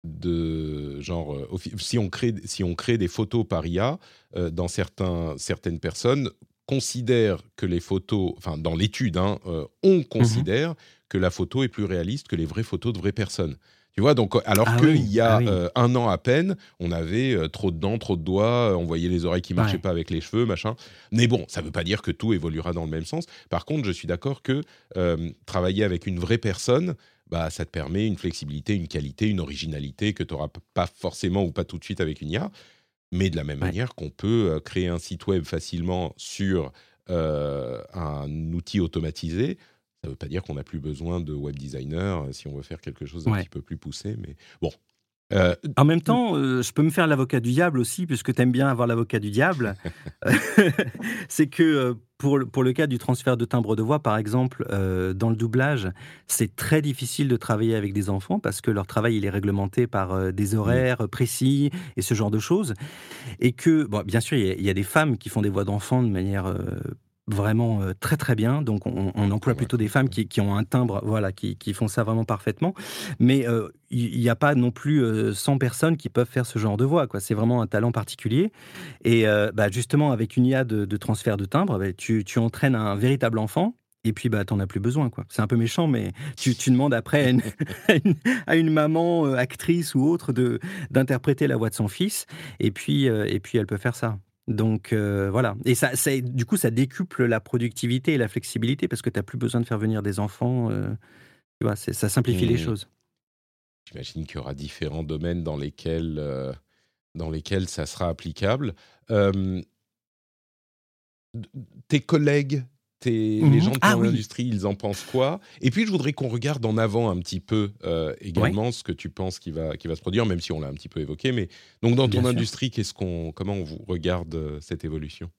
de genre, euh, si on crée, si on crée des photos par IA, euh, dans certains, certaines personnes considèrent que les photos, enfin dans l'étude, hein, euh, on considère que la photo est plus réaliste que les vraies photos de vraies personnes. Tu vois, donc alors Ah qu'il oui, y a ah oui. euh, un an à peine, on avait trop de dents, trop de doigts, on voyait les oreilles qui marchaient Ouais. pas avec les cheveux, machin. Mais bon, ça ne veut pas dire que tout évoluera dans le même sens. Par contre, je suis d'accord que travailler avec une vraie personne, bah, ça te permet une flexibilité, une qualité, une originalité que tu n'auras pas forcément ou pas tout de suite avec une IA. Mais de la même Ouais. manière qu'on peut euh, créer un site web facilement sur euh, un outil automatisé, ça ne veut pas dire qu'on n'a plus besoin de web designer euh, si on veut faire quelque chose d'un Ouais. petit peu plus poussé. Mais bon. Euh, En même temps, euh, je peux me faire l'avocat du diable aussi, puisque tu aimes bien avoir l'avocat du diable. c'est que euh, pour, le- pour le cas du transfert de timbre de voix, par exemple, euh, dans le doublage, c'est très difficile de travailler avec des enfants parce que leur travail il est réglementé par des horaires précis et ce genre de choses. Et que, bon, bien sûr, il y, y a des femmes qui font des voix d'enfants de manière vraiment euh, très très bien. Donc on, on emploie Ouais, plutôt des femmes qui, qui ont un timbre, voilà, qui, qui font ça vraiment parfaitement. Mais euh, il n'y a pas non plus euh, 100 personnes qui peuvent faire ce genre de voix. quoi. C'est vraiment un talent particulier. Et euh, bah, justement, avec une IA de, de transfert de timbre, bah, tu, tu entraînes un véritable enfant. Et puis, bah, t'en as plus besoin, quoi. C'est un peu méchant, mais tu, tu demandes après à une, à une, à une maman, euh, actrice ou autre, de d'interpréter la voix de son fils. Et puis, euh, et puis, elle peut faire ça. Donc euh, voilà. Et ça, ça- du coup, ça décuple la productivité et la flexibilité parce que tu n'as plus besoin de faire venir des enfants. euh, tu vois, c'est- ça simplifie les Mmh. choses. J'imagine qu'il y aura différents domaines dans lesquels, euh, dans lesquels ça sera applicable. Tes collègues, tes, les Mhm. gens de ton Ah oui. industrie, ils en pensent quoi? Et puis, je voudrais qu'on regarde en avant un petit peu euh, également ce que tu penses qui va, qui va se produire, même si on l'a un petit peu évoqué. Mais donc, dans ton Bien industrie, qu'est-ce qu'on, comment on vous regarde euh, cette évolution?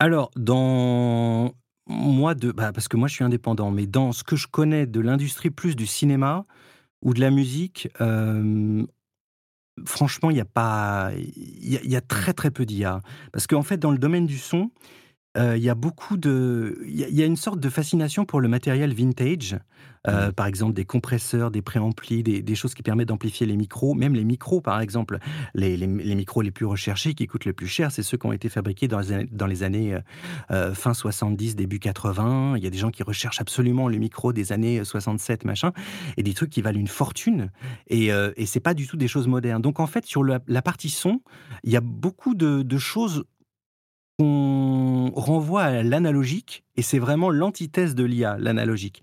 Alors, dans moi, de, bah, parce que moi je suis indépendant, mais dans ce que je connais de l'industrie plus du cinéma ou de la musique, euh, franchement, il y a pas, il y, a- il y a très très peu d'IA. Parce qu'en fait, dans le domaine du son, euh, il y a beaucoup de, il y, a- il y a une sorte de fascination pour le matériel vintage. Euh, Par exemple, des compresseurs, des préamplis, des, des choses qui permettent d'amplifier les micros. Même les micros, par exemple, les, les- les micros les plus recherchés, qui coûtent le plus cher, c'est ceux qui ont été fabriqués dans les années, dans les années euh, euh, fin 70, début 80. Il y a des gens qui recherchent absolument le micro des années 67, machin, et des trucs qui valent une fortune. Et, et c'est pas du tout des choses modernes. Donc en fait, sur la, la partie son, il y a beaucoup de, de choses qu'on renvoie à l'analogique, et c'est vraiment l'antithèse de l'IA, l'analogique.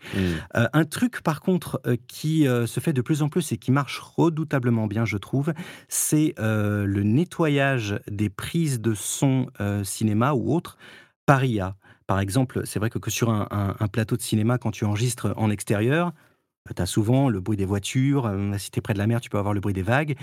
Euh, un truc, par contre, euh, qui euh, se fait de plus en plus et qui marche redoutablement bien, je trouve, c'est le nettoyage des prises de son cinéma ou autres par IA. Par exemple, c'est vrai que, que sur un, un- un plateau de cinéma, quand tu enregistres en extérieur, tu as souvent le bruit des voitures. euh, si tu es près de la mer, tu peux avoir le bruit des vagues.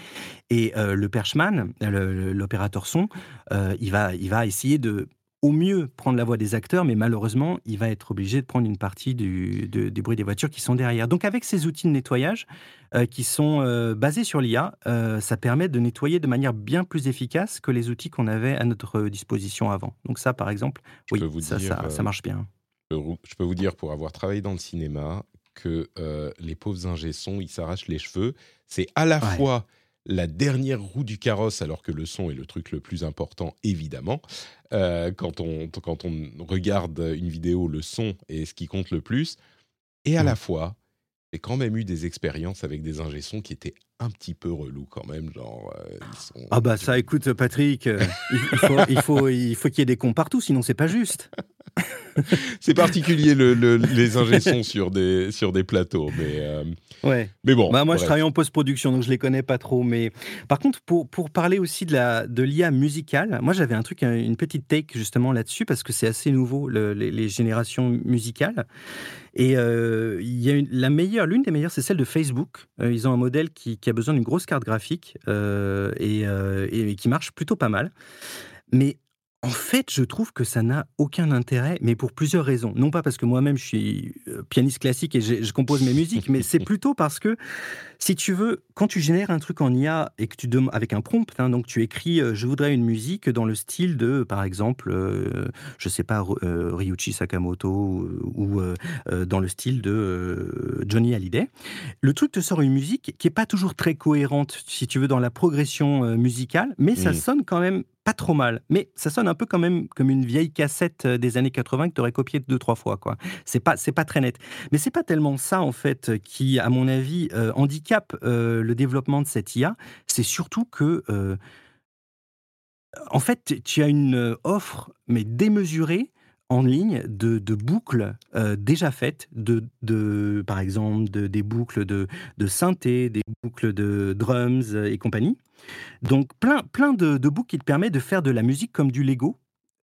Et euh, le perchman, euh, l'opérateur son, euh, il, va, il va essayer de au mieux prendre la voix des acteurs, mais malheureusement, il va être obligé de prendre une partie du, de- des bruits des voitures qui sont derrière. Donc avec ces outils de nettoyage euh, qui sont euh, basés sur l'IA, euh, ça permet de nettoyer de manière bien plus efficace que les outils qu'on avait à notre disposition avant. Donc ça, par exemple, Je oui, ça, dire, ça, ça marche bien. Je peux vous dire, pour avoir travaillé dans le cinéma, que euh, les pauvres ingé-sons, ils s'arrachent les cheveux. C'est à la Ouais. fois la dernière roue du carrosse, alors que le son est le truc le plus important, évidemment. Euh, quand, on, quand on regarde une vidéo, le son est ce qui compte le plus. Et à la fois, j'ai quand même eu des expériences avec des ingé sons qui étaient un petit peu relous quand même. Genre, euh, ils sont. Ah bah ça, écoute, Patrick, euh, il il faut, il faut, il faut qu'il y ait des cons partout, sinon c'est pas juste. C'est particulier le, le- les ingé sons sur des, sur des plateaux. Mais, euh, Ouais. mais bon. Bah, moi, je travaille en post-production, donc je les connais pas trop. Mais par contre, pour, pour parler aussi de la de l'IA musicale, moi, j'avais un truc, un- une petite take justement là-dessus parce que c'est assez nouveau le- les, les générations musicales. Et il y a une- la meilleure, l'une des meilleures, c'est celle de Facebook. Ils ont un modèle qui, qui a besoin d'une grosse carte graphique euh, et, euh, et qui marche plutôt pas mal. Mais en fait, je trouve que ça n'a aucun intérêt, mais pour plusieurs raisons. Non pas parce que moi-même je suis euh, pianiste classique et je, je compose mes musiques, mais c'est plutôt parce que, si tu veux, quand tu génères un truc en IA et que tu demandes avec un prompt, hein, donc tu écris, euh, je voudrais une musique dans le style de, par exemple, euh, je sais pas, euh, Ryuichi Sakamoto ou, ou, euh, dans le style de Johnny Hallyday. Le truc te sort une musique qui est pas toujours très cohérente, si tu veux, dans la progression musicale, mais ça sonne quand même pas trop mal. Mais ça sonne un peu quand même comme une vieille cassette euh, des années 80 que tu aurais copiée deux, trois fois. quoi. C'est pas, c'est pas très net. Mais c'est pas tellement ça, en fait, qui, à mon avis, euh, handicape euh, le développement de cette IA. C'est surtout que, euh, en fait, tu as une euh, offre, mais démesurée, en ligne de, de boucles euh, déjà faites, de, de, par exemple de, des boucles de, de synthé, des boucles de drums et compagnie. Donc plein, plein de, de boucles qui te permettent de faire de la musique comme du Lego.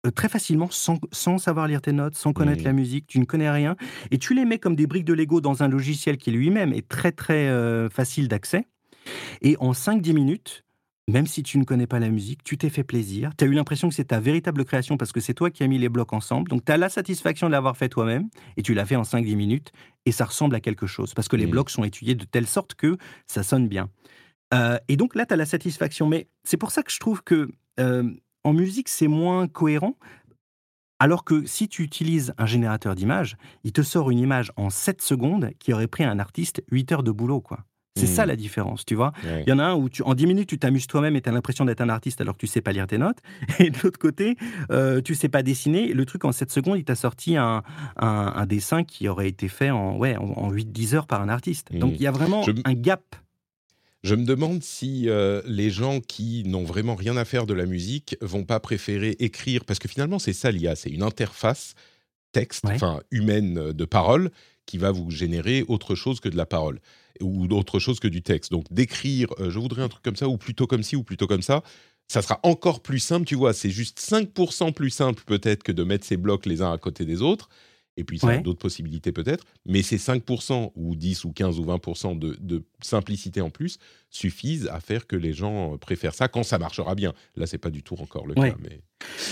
euh, très facilement, sans, sans savoir lire tes notes, sans connaître Mhm. la musique, tu ne connais rien, et tu les mets comme des briques de Lego dans un logiciel qui lui-même est très très euh, facile d'accès. Et en 5-10 minutes, même si tu ne connais pas la musique, tu t'es fait plaisir. Tu as eu l'impression que c'est ta véritable création parce que c'est toi qui as mis les blocs ensemble. Donc tu as la satisfaction de l'avoir fait toi-même et tu l'as fait en 5-10 minutes et ça ressemble à quelque chose parce que les Mhm. blocs sont étudiés de telle sorte que ça sonne bien. Euh, et donc là, tu as la satisfaction. Mais c'est pour ça que je trouve que euh, en musique, c'est moins cohérent. Alors que si tu utilises un générateur d'images, il te sort une image en 7 secondes qui aurait pris un artiste 8 heures de boulot. quoi. C'est ça la différence, tu vois. Il y en a un où tu, en 10 minutes, tu t'amuses toi-même et tu as l'impression d'être un artiste alors que tu sais pas lire tes notes. Et de l'autre côté, euh, tu sais pas dessiner. Le truc, en 7 secondes, il t'a sorti un, un- un dessin qui aurait été fait en, ouais, en, en 8-10 heures par un artiste. Mhm. Donc il y a vraiment Je- un gap. Je me demande si euh, les gens qui n'ont vraiment rien à faire de la musique vont pas préférer écrire, parce que finalement c'est ça l'IA, c'est une interface texte, Ouais. enfin humaine euh, de parole, qui va vous générer autre chose que de la parole ou autre chose que du texte. Donc d'écrire, euh, je voudrais un truc comme ça, ou plutôt comme ci, ou plutôt comme ça, ça sera encore plus simple, tu vois, c'est juste 5% plus simple peut-être que de mettre ces blocs les uns à côté des autres. Et puis, ça a Ouais. d'autres possibilités peut-être. Mais ces 5% ou 10 ou 15 ou 20% de, de simplicité en plus suffisent à faire que les gens euh, préfèrent ça quand ça marchera bien. Là, c'est pas du tout encore le Ouais. cas. Mais...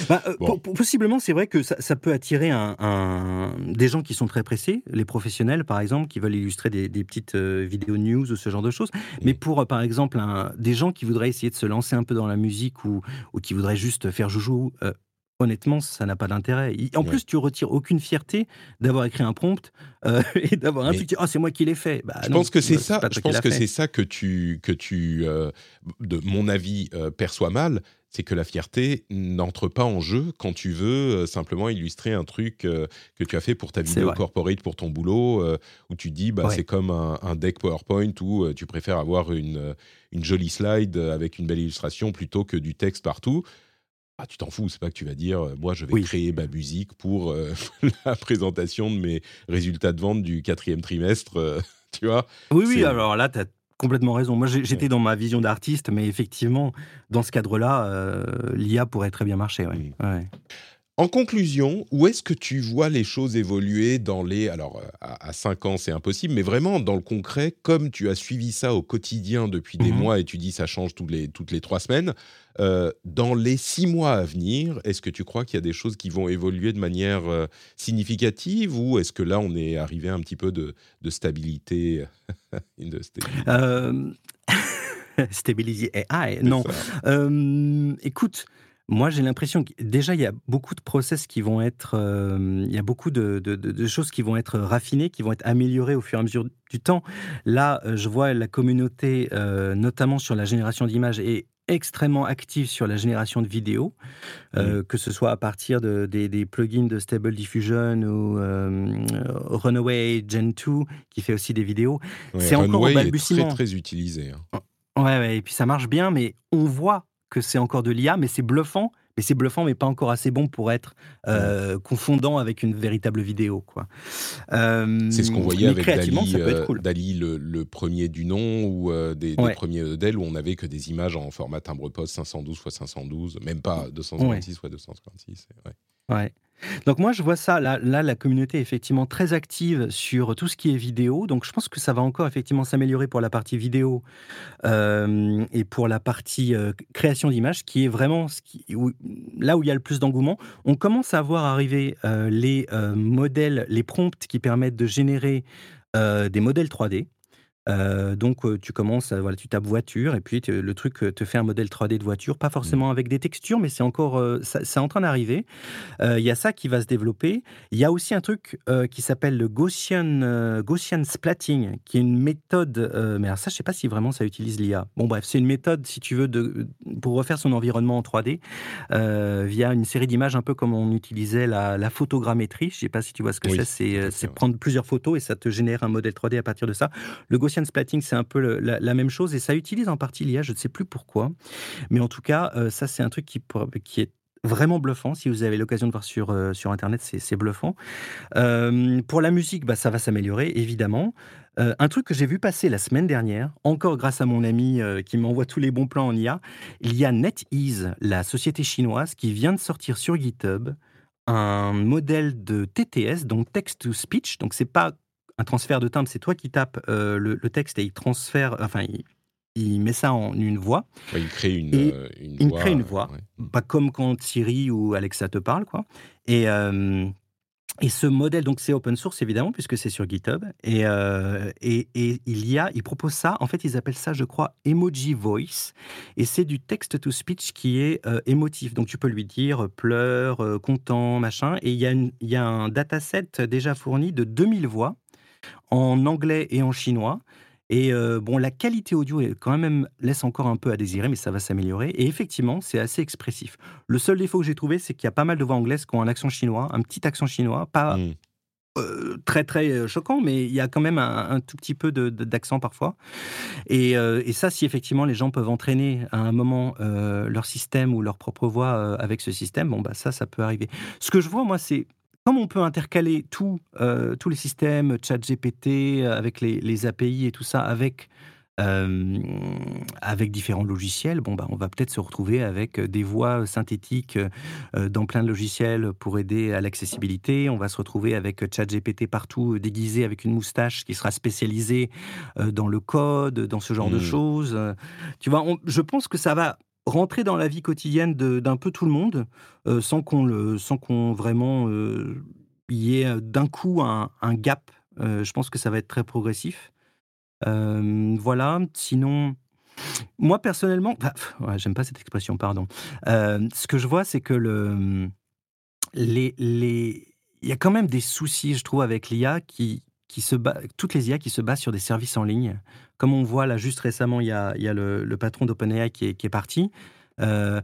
Bah, euh, Bon. possiblement, c'est vrai que ça, ça peut attirer un, un- des gens qui sont très pressés, les professionnels par exemple, qui veulent illustrer des, des petites euh, vidéos news ou ce genre de choses. Mais pour, euh, par exemple, un- des gens qui voudraient essayer de se lancer un peu dans la musique ou, ou qui voudraient juste faire joujou, honnêtement, ça n'a pas d'intérêt. En Ouais. plus, tu retires aucune fierté d'avoir écrit un prompt euh, et d'avoir un ah, c'est moi qui l'ai fait. Bah, je non, pense que c'est bah, ça. Je pense que c'est ça que tu que tu euh, de mon avis euh, perçois mal. C'est que la fierté n'entre pas en jeu quand tu veux euh, simplement illustrer un truc euh, que tu as fait pour ta vidéo corporate, pour ton boulot, euh, où tu dis bah Ouais. c'est comme un, un deck PowerPoint où euh, tu préfères avoir une euh, une jolie slide euh, avec une belle illustration plutôt que du texte partout. Ah, tu t'en fous, c'est pas que tu vas dire, euh, moi je vais Oui. créer ma musique pour euh, la présentation de mes résultats de vente du quatrième trimestre, euh, tu vois. Oui, oui, alors là, tu as complètement raison. Moi, j'étais dans ma vision d'artiste, mais effectivement, dans ce cadre-là, euh, l'IA pourrait très bien marcher. ouais. Mm. Ouais. En conclusion, où est-ce que tu vois les choses évoluer dans les... Alors, à, à 5 ans, c'est impossible, mais vraiment dans le concret, comme tu as suivi ça au quotidien depuis des Mhm. mois et tu dis ça change toutes les, toutes les 3 semaines, euh, dans les 6 mois à venir, est-ce que tu crois qu'il y a des choses qui vont évoluer de manière euh, significative ou est-ce que là, on est arrivé à un petit peu de, de stabilité, de stabilité Euh, AI, non. Euh, écoute, moi, j'ai l'impression que déjà, il y a beaucoup de process qui vont être, euh, il y a beaucoup de, de- de- de choses qui vont être raffinées, qui vont être améliorées au fur et à mesure du temps. Là, je vois la communauté, euh, notamment sur la génération d'images, est extrêmement active sur la génération de vidéos, euh, que ce soit à partir de- des, des plugins de Stable Diffusion ou euh, Runaway Gen 2, qui fait aussi des vidéos. Ouais, c'est encore au est balbutiement. très très utilisé. hein. Ouais, ouais, et puis ça marche bien, mais on voit que c'est encore de l'IA, mais c'est bluffant. Mais c'est bluffant, mais pas encore assez bon pour être euh, confondant avec une véritable vidéo, quoi. Euh, C'est ce qu'on voyait avec Dali, euh, cool. Dali le, le premier du nom ou euh, des, des Ouais. premiers modèles où on n'avait que des images en format timbre-poste 512 x 512, même pas 256 x 256. ouais. Donc moi, je vois ça. Là, la communauté est effectivement très active sur tout ce qui est vidéo. Donc je pense que ça va encore effectivement s'améliorer pour la partie vidéo euh, et pour la partie euh, création d'images, qui est vraiment là où il y a le plus d'engouement. On commence à voir arriver euh, les modèles, les prompts qui permettent de générer des modèles 3D. Euh, donc euh, tu commences, voilà, tu tapes voiture et puis le truc te fait un modèle 3D de voiture, pas forcément avec des textures, mais c'est encore, c'est en train d'arriver. Il y a ça qui va se développer. Il y a aussi un truc qui s'appelle le Gaussian, Gaussian splatting, qui est une méthode, mais alors ça je sais pas si vraiment ça utilise l'IA. Bon bref, c'est une méthode si tu veux de, pour refaire son environnement en 3D euh, via une série d'images, un peu comme on utilisait la, la photogrammétrie. Je sais pas si tu vois ce que Oui, c'est. C'est prendre plusieurs photos et ça te génère un modèle 3D à partir de ça. Le Gaussian splatting, c'est un peu la, même chose et ça utilise en partie l'IA, je ne sais plus pourquoi. Mais en tout cas, euh, ça, c'est un truc qui, qui est vraiment bluffant. Si vous avez l'occasion de voir sur, euh, sur Internet, c'est bluffant. Euh, pour la musique, bah, ça va s'améliorer, évidemment. Un truc que j'ai vu passer la semaine dernière, encore grâce à mon ami qui m'envoie tous les bons plans en IA, il y a NetEase, la société chinoise, qui vient de sortir sur GitHub un modèle de TTS, donc text-to-speech. Donc, c'est pas un transfert de timbre, c'est toi qui tapes euh, le, le texte et il transfère, enfin, il, il met ça en une voix. Ouais, il crée une, Et euh, une il voix. crée une euh, voix. ouais. Pas comme quand Siri ou Alexa te parlent, quoi. Et, euh, et ce modèle, donc c'est open source évidemment, puisque c'est sur GitHub. Et, euh, et, et il y a, ils proposent ça, en fait, ils appellent ça, je crois, Emoji Voice. Et c'est du text-to-speech qui est euh, émotif. Donc tu peux lui dire euh, pleure, content, machin. Et il y, a une- il y a un dataset déjà fourni de 2000 voix en anglais et en chinois. Et euh, bon, la qualité audio est quand même laisse encore un peu à désirer, mais ça va s'améliorer. Et effectivement, c'est assez expressif. Le seul défaut que j'ai trouvé, c'est qu'il y a pas mal de voix anglaises qui ont un accent chinois, un petit accent chinois, pas Mm. euh, très très euh, choquant, mais il y a quand même un, un tout petit peu d'accent parfois. Et, euh, et ça, si effectivement les gens peuvent entraîner à un moment leur système ou leur propre voix avec ce système, bon bah ça, ça peut arriver. Ce que je vois, moi, c'est comme on peut intercaler tout, euh, tous les systèmes, ChatGPT, euh, avec les, les API et tout ça, avec euh, avec différents logiciels, bon bah on va peut-être se retrouver avec des voix synthétiques euh, dans plein de logiciels pour aider à l'accessibilité. On va se retrouver avec ChatGPT partout déguisé avec une moustache qui sera spécialisée dans le code, dans ce genre de Mm. choses. Tu vois, on- je pense que ça va rentrer dans la vie quotidienne d'un peu tout le monde euh, sans qu'on sans qu'on vraiment euh, y ait euh, d'un coup un, gap. Je pense que ça va être très progressif. Voilà. Sinon, moi personnellement, bah, j'aime pas cette expression, pardon. Ce que je vois, c'est que le, les, les, il y a quand même des soucis, je trouve, avec l'IA qui, qui se toutes les IA qui se basent sur des services en ligne. Comme on voit là juste récemment, il y a, il y a le, le patron d'OpenAI qui est, qui est parti. Euh,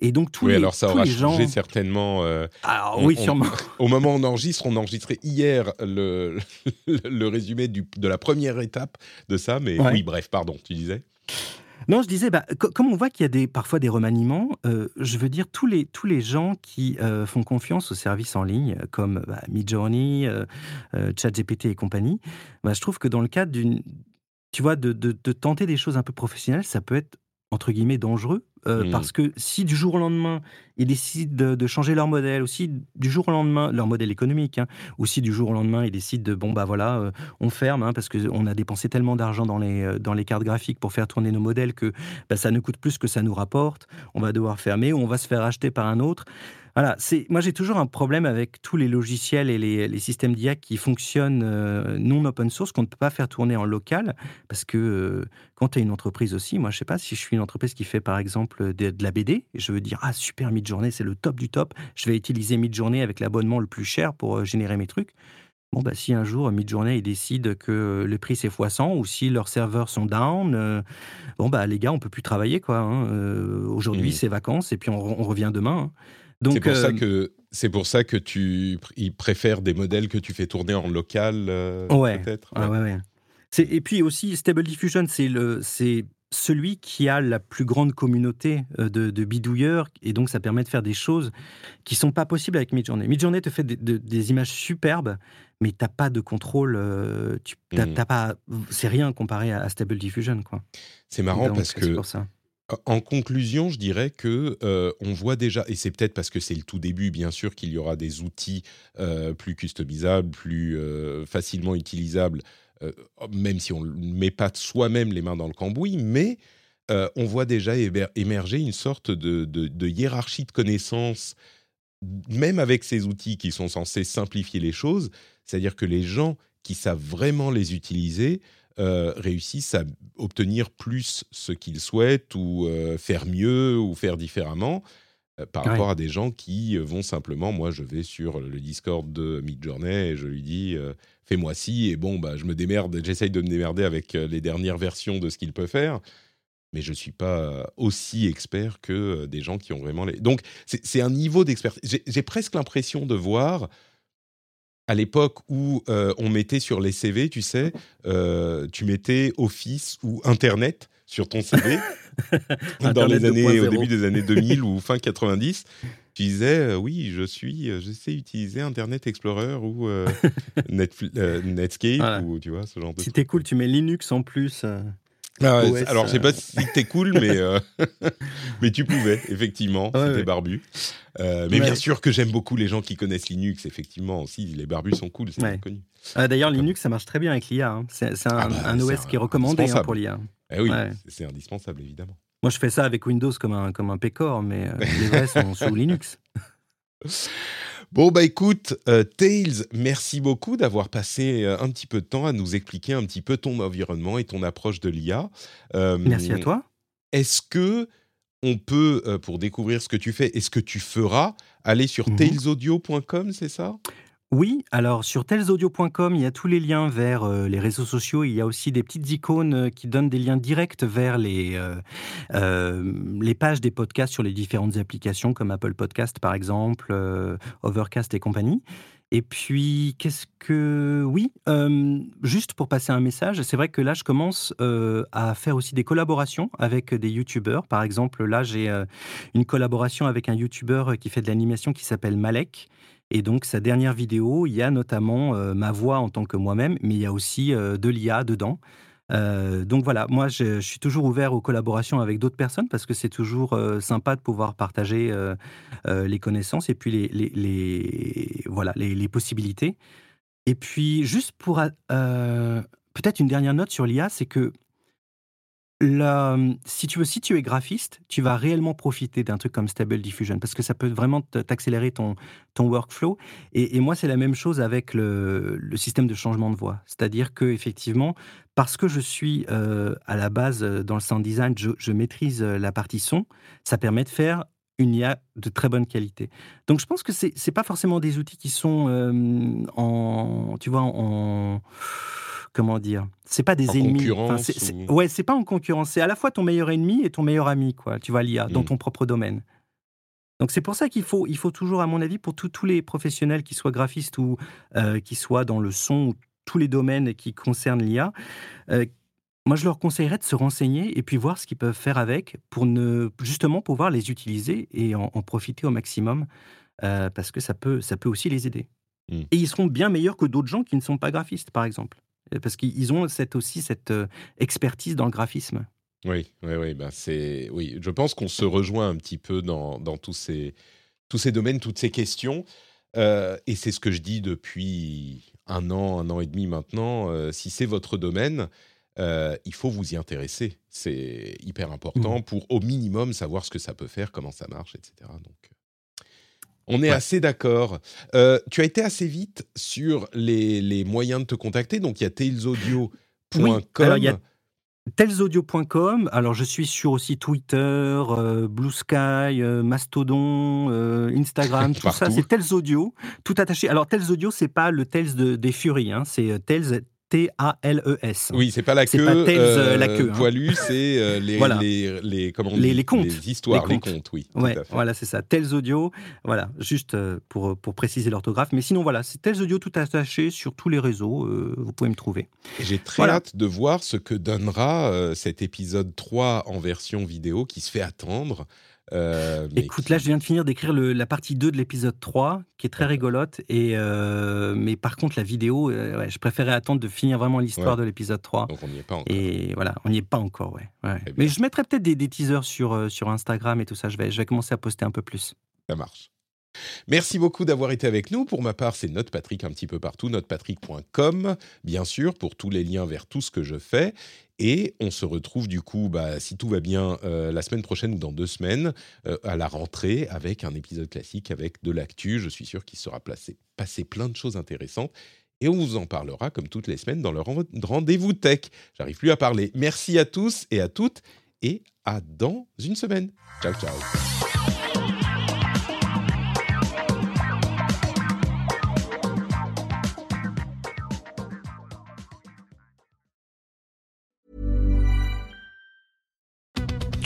et donc tous Oui, les, alors ça aura les gens. changé certainement. euh, Alors on- oui, on- sûrement. Au moment où on enregistre, on enregistrait hier le, le résumé du- de la première étape de ça. Mais Ouais. oui, bref, pardon, tu disais Non, je disais, bah, co- comme on voit qu'il y a des, parfois des remaniements, euh, je veux dire, tous les, tous les gens qui font confiance aux services en ligne, comme bah, Midjourney, ChatGPT et compagnie, bah, je trouve que dans le cadre d'une. Tu vois, de, de- de tenter des choses un peu professionnelles, ça peut être, entre guillemets, dangereux. euh, Mm. Parce que si du jour au lendemain, ils décident de, de changer leur modèle, ou si du jour au lendemain, leur modèle économique, hein, ou si du jour au lendemain, ils décident de, bon, bah voilà, euh, on ferme, hein, parce qu'on a dépensé tellement d'argent dans les, euh, dans les cartes graphiques pour faire tourner nos modèles que bah, ça nous coûte plus que ça nous rapporte, on va devoir fermer, ou on va se faire acheter par un autre. Voilà, c'est moi j'ai toujours un problème avec tous les logiciels et les, les systèmes d'IA qui fonctionnent euh, non open source, qu'on ne peut pas faire tourner en local, parce que euh, quand tu es une entreprise aussi, moi je sais pas si je suis une entreprise qui fait par exemple de, de la BD, et je veux dire ah super Midjourney c'est le top du top, je vais utiliser Midjourney avec l'abonnement le plus cher pour euh, générer mes trucs. Bon, bah, si un jour Midjourney ils décident que le prix c'est x100 ou si leurs serveurs sont down, euh, bon, bah, les gars, on peut plus travailler. quoi. hein. Euh, Aujourd'hui, c'est vacances et puis on, on revient demain. hein. Donc, C'est pour ça euh, que c'est pour ça que tu ils préfèrent des modèles que tu fais tourner en local, euh, Ouais. peut-être. Ouais, ouais. C'est- Et puis aussi, Stable Diffusion, c'est le, c'est celui qui a la plus grande communauté euh, de, de bidouilleurs, et donc ça permet de faire des choses qui sont pas possibles avec Midjourney. Midjourney te fait des, de- des images superbes, mais t'as pas de contrôle. euh, tu, t'as- t'as pas, c'est rien comparé à, Stable Diffusion, quoi. C'est marrant Donc, parce que. En conclusion, je dirais que euh, on voit déjà, et c'est peut-être parce que c'est le tout début, bien sûr, qu'il y aura des outils euh, plus customisables, plus euh, facilement utilisables, même si on ne met pas soi-même les mains dans le cambouis, mais on voit déjà émer- émerger une sorte de- de hiérarchie de connaissances, même avec ces outils qui sont censés simplifier les choses, c'est-à-dire que les gens qui savent vraiment les utiliser euh, réussissent à obtenir plus ce qu'ils souhaitent ou euh, faire mieux ou faire différemment euh, par Ouais. rapport à des gens qui vont simplement, moi je vais sur le Discord de Midjourney et je lui dis fais-moi ci et bon bah je me démerde, j'essaye de me démerder avec les dernières versions de ce qu'il peut faire. Mais je suis pas aussi expert que des gens qui ont vraiment les. Donc c'est un niveau d'expertise. J'ai presque l'impression de voir à l'époque où euh, on mettait sur les CV, tu sais, euh, tu mettais Office ou Internet sur ton CV dans les années, au 2.0. début des années 2000 ou fin 90. Tu disais, euh, oui, je suis, je sais utiliser Internet Explorer ou Netscape Voilà. ou tu vois ce genre de Si t'es cool, tu mets Linux en plus. Euh. ah ouais, OS, alors, je sais pas euh. si t'es cool, mais, euh, mais tu pouvais, effectivement, Ouais, c'était ouais. barbu. Euh, mais bien sûr que j'aime beaucoup les gens qui connaissent Linux, effectivement, aussi, les barbus sont cool, c'est bien connu. Ah, D'ailleurs, Linux, ça marche très bien avec l'IA. hein. C'est un, Ah bah, un OS qui est recommandé hein, pour l'IA. Eh oui, c'est indispensable, évidemment. Moi, je fais ça avec Windows comme un, comme un pécor, mais euh, les vrais sont sous Linux. Bon, bah écoute, euh, Tails, merci beaucoup d'avoir passé euh, un petit peu de temps à nous expliquer un petit peu ton environnement et ton approche de l'IA. Euh, Merci à toi. Est-ce que on peut, pour découvrir ce que tu fais, est-ce que tu feras aller sur Mhm. tailsaudio.com, c'est ça? Oui, alors sur telsaudio.com, il y a tous les liens vers euh, les réseaux sociaux. Il y a aussi des petites icônes euh, qui donnent des liens directs vers les, euh, les pages des podcasts sur les différentes applications, comme Apple Podcast par exemple, Overcast et compagnie. Et puis, qu'est-ce que... Oui, juste pour passer un message, c'est vrai que là, je commence à faire aussi des collaborations avec des YouTubeurs. Par exemple, là, j'ai une collaboration avec un YouTuber qui fait de l'animation qui s'appelle Malek. Et donc, sa dernière vidéo, il y a notamment euh, ma voix en tant que moi-même, mais il y a aussi euh, de l'IA dedans. Euh, donc voilà, moi, je, suis toujours ouvert aux collaborations avec d'autres personnes parce que c'est toujours sympa de pouvoir partager les connaissances et puis les, voilà, les, possibilités. Et puis, juste pour peut-être une dernière note sur l'IA, c'est que la- si tu es graphiste, tu vas réellement profiter d'un truc comme Stable Diffusion parce que ça peut vraiment t'accélérer ton, workflow. Et, moi, c'est la même chose avec le, système de changement de voix. C'est-à-dire que effectivement, parce que je suis euh, à la base euh, dans le sound design, je, maîtrise euh, la partie son, ça permet de faire une IA de très bonne qualité. Donc, je pense que c'est pas forcément des outils qui sont euh, en, tu vois, en comment dire, c'est pas des En ennemis. ou- ouais, c'est pas en concurrence. C'est à la fois ton meilleur ennemi et ton meilleur ami, quoi. Tu vois l'IA dans Mm. ton propre domaine. Donc c'est pour ça qu'il faut, il faut toujours, à mon avis, pour tous- les professionnels, qui soient graphistes ou euh, qui soient dans le son, ou tous les domaines qui concernent l'IA, euh, moi je leur conseillerais de se renseigner et puis voir ce qu'ils peuvent faire avec pour ne justement pouvoir les utiliser et en, en profiter au maximum euh, parce que ça peut, ça peut aussi les aider. Mm. Et ils seront bien meilleurs que d'autres gens qui ne sont pas graphistes, par exemple, parce qu'ils ont cette, aussi cette euh, expertise dans le graphisme. Oui, oui, oui. Ben c'est, oui. Je pense qu'on se rejoint un petit peu dans, dans tous, ces, tous ces domaines, toutes ces questions. Euh, et c'est ce que je dis depuis un an, un an et demi maintenant. Euh, si c'est votre domaine, euh, il faut vous y intéresser. C'est hyper important pour au minimum savoir ce que ça peut faire, comment ça marche, etc. Donc, euh, On est Ouais. assez d'accord. Euh, tu as été assez vite sur les, les moyens de te contacter. Donc, il y a talesaudio.com. Oui, Telsaudio.com. Alors, je suis sur aussi Twitter, euh, Blue Sky, euh, Mastodon, euh, Instagram, tout ça. C'est Tels Audio, tout attaché. Alors, Tels Audio, c'est pas le Tels de- des Furies, hein, c'est Tels T-A-L-E-S. Oui, c'est pas la C'est queue, pas Tales, euh, la queue, hein. poilue, c'est euh, les, Voilà. les, les, comment on Les- dit les contes. les histoires, Les les contes. contes, oui. Ouais, voilà, c'est ça. Tels Audio, voilà, juste euh, pour, pour préciser l'orthographe. Mais sinon, voilà, c'est Tels Audio tout attaché sur tous les réseaux. euh, vous pouvez me trouver. J'ai très Voilà. hâte de voir ce que donnera euh, cet épisode 3 en version vidéo qui se fait attendre. Euh, Écoute, qui- là, je viens de finir d'écrire la partie 2 de l'épisode 3, qui est très rigolote. Et, euh, mais par contre, la vidéo, euh, ouais, je préférais attendre de finir vraiment l'histoire Ouais. de l'épisode 3. Donc on n'y est pas encore. Et voilà, on n'y est pas encore, ouais. bien. Mais je mettrai peut-être des, des teasers sur, sur Instagram et tout ça. Je vais, je vais commencer à poster un peu plus. Ça marche. Merci beaucoup d'avoir été avec nous. Pour ma part, c'est Note Patrick un petit peu partout, notepatrick.com, bien sûr, pour tous les liens vers tout ce que je fais. Et on se retrouve du coup, bah, si tout va bien, euh, la semaine prochaine ou dans deux semaines, euh, à la rentrée, avec un épisode classique, avec de l'actu. Je suis sûr qu'il sera placé, passé plein de choses intéressantes. Et on vous en parlera, comme toutes les semaines, dans le ren- rendez-vous tech. J'arrive plus à parler. Merci à tous et à toutes. Et à dans une semaine. Ciao, ciao.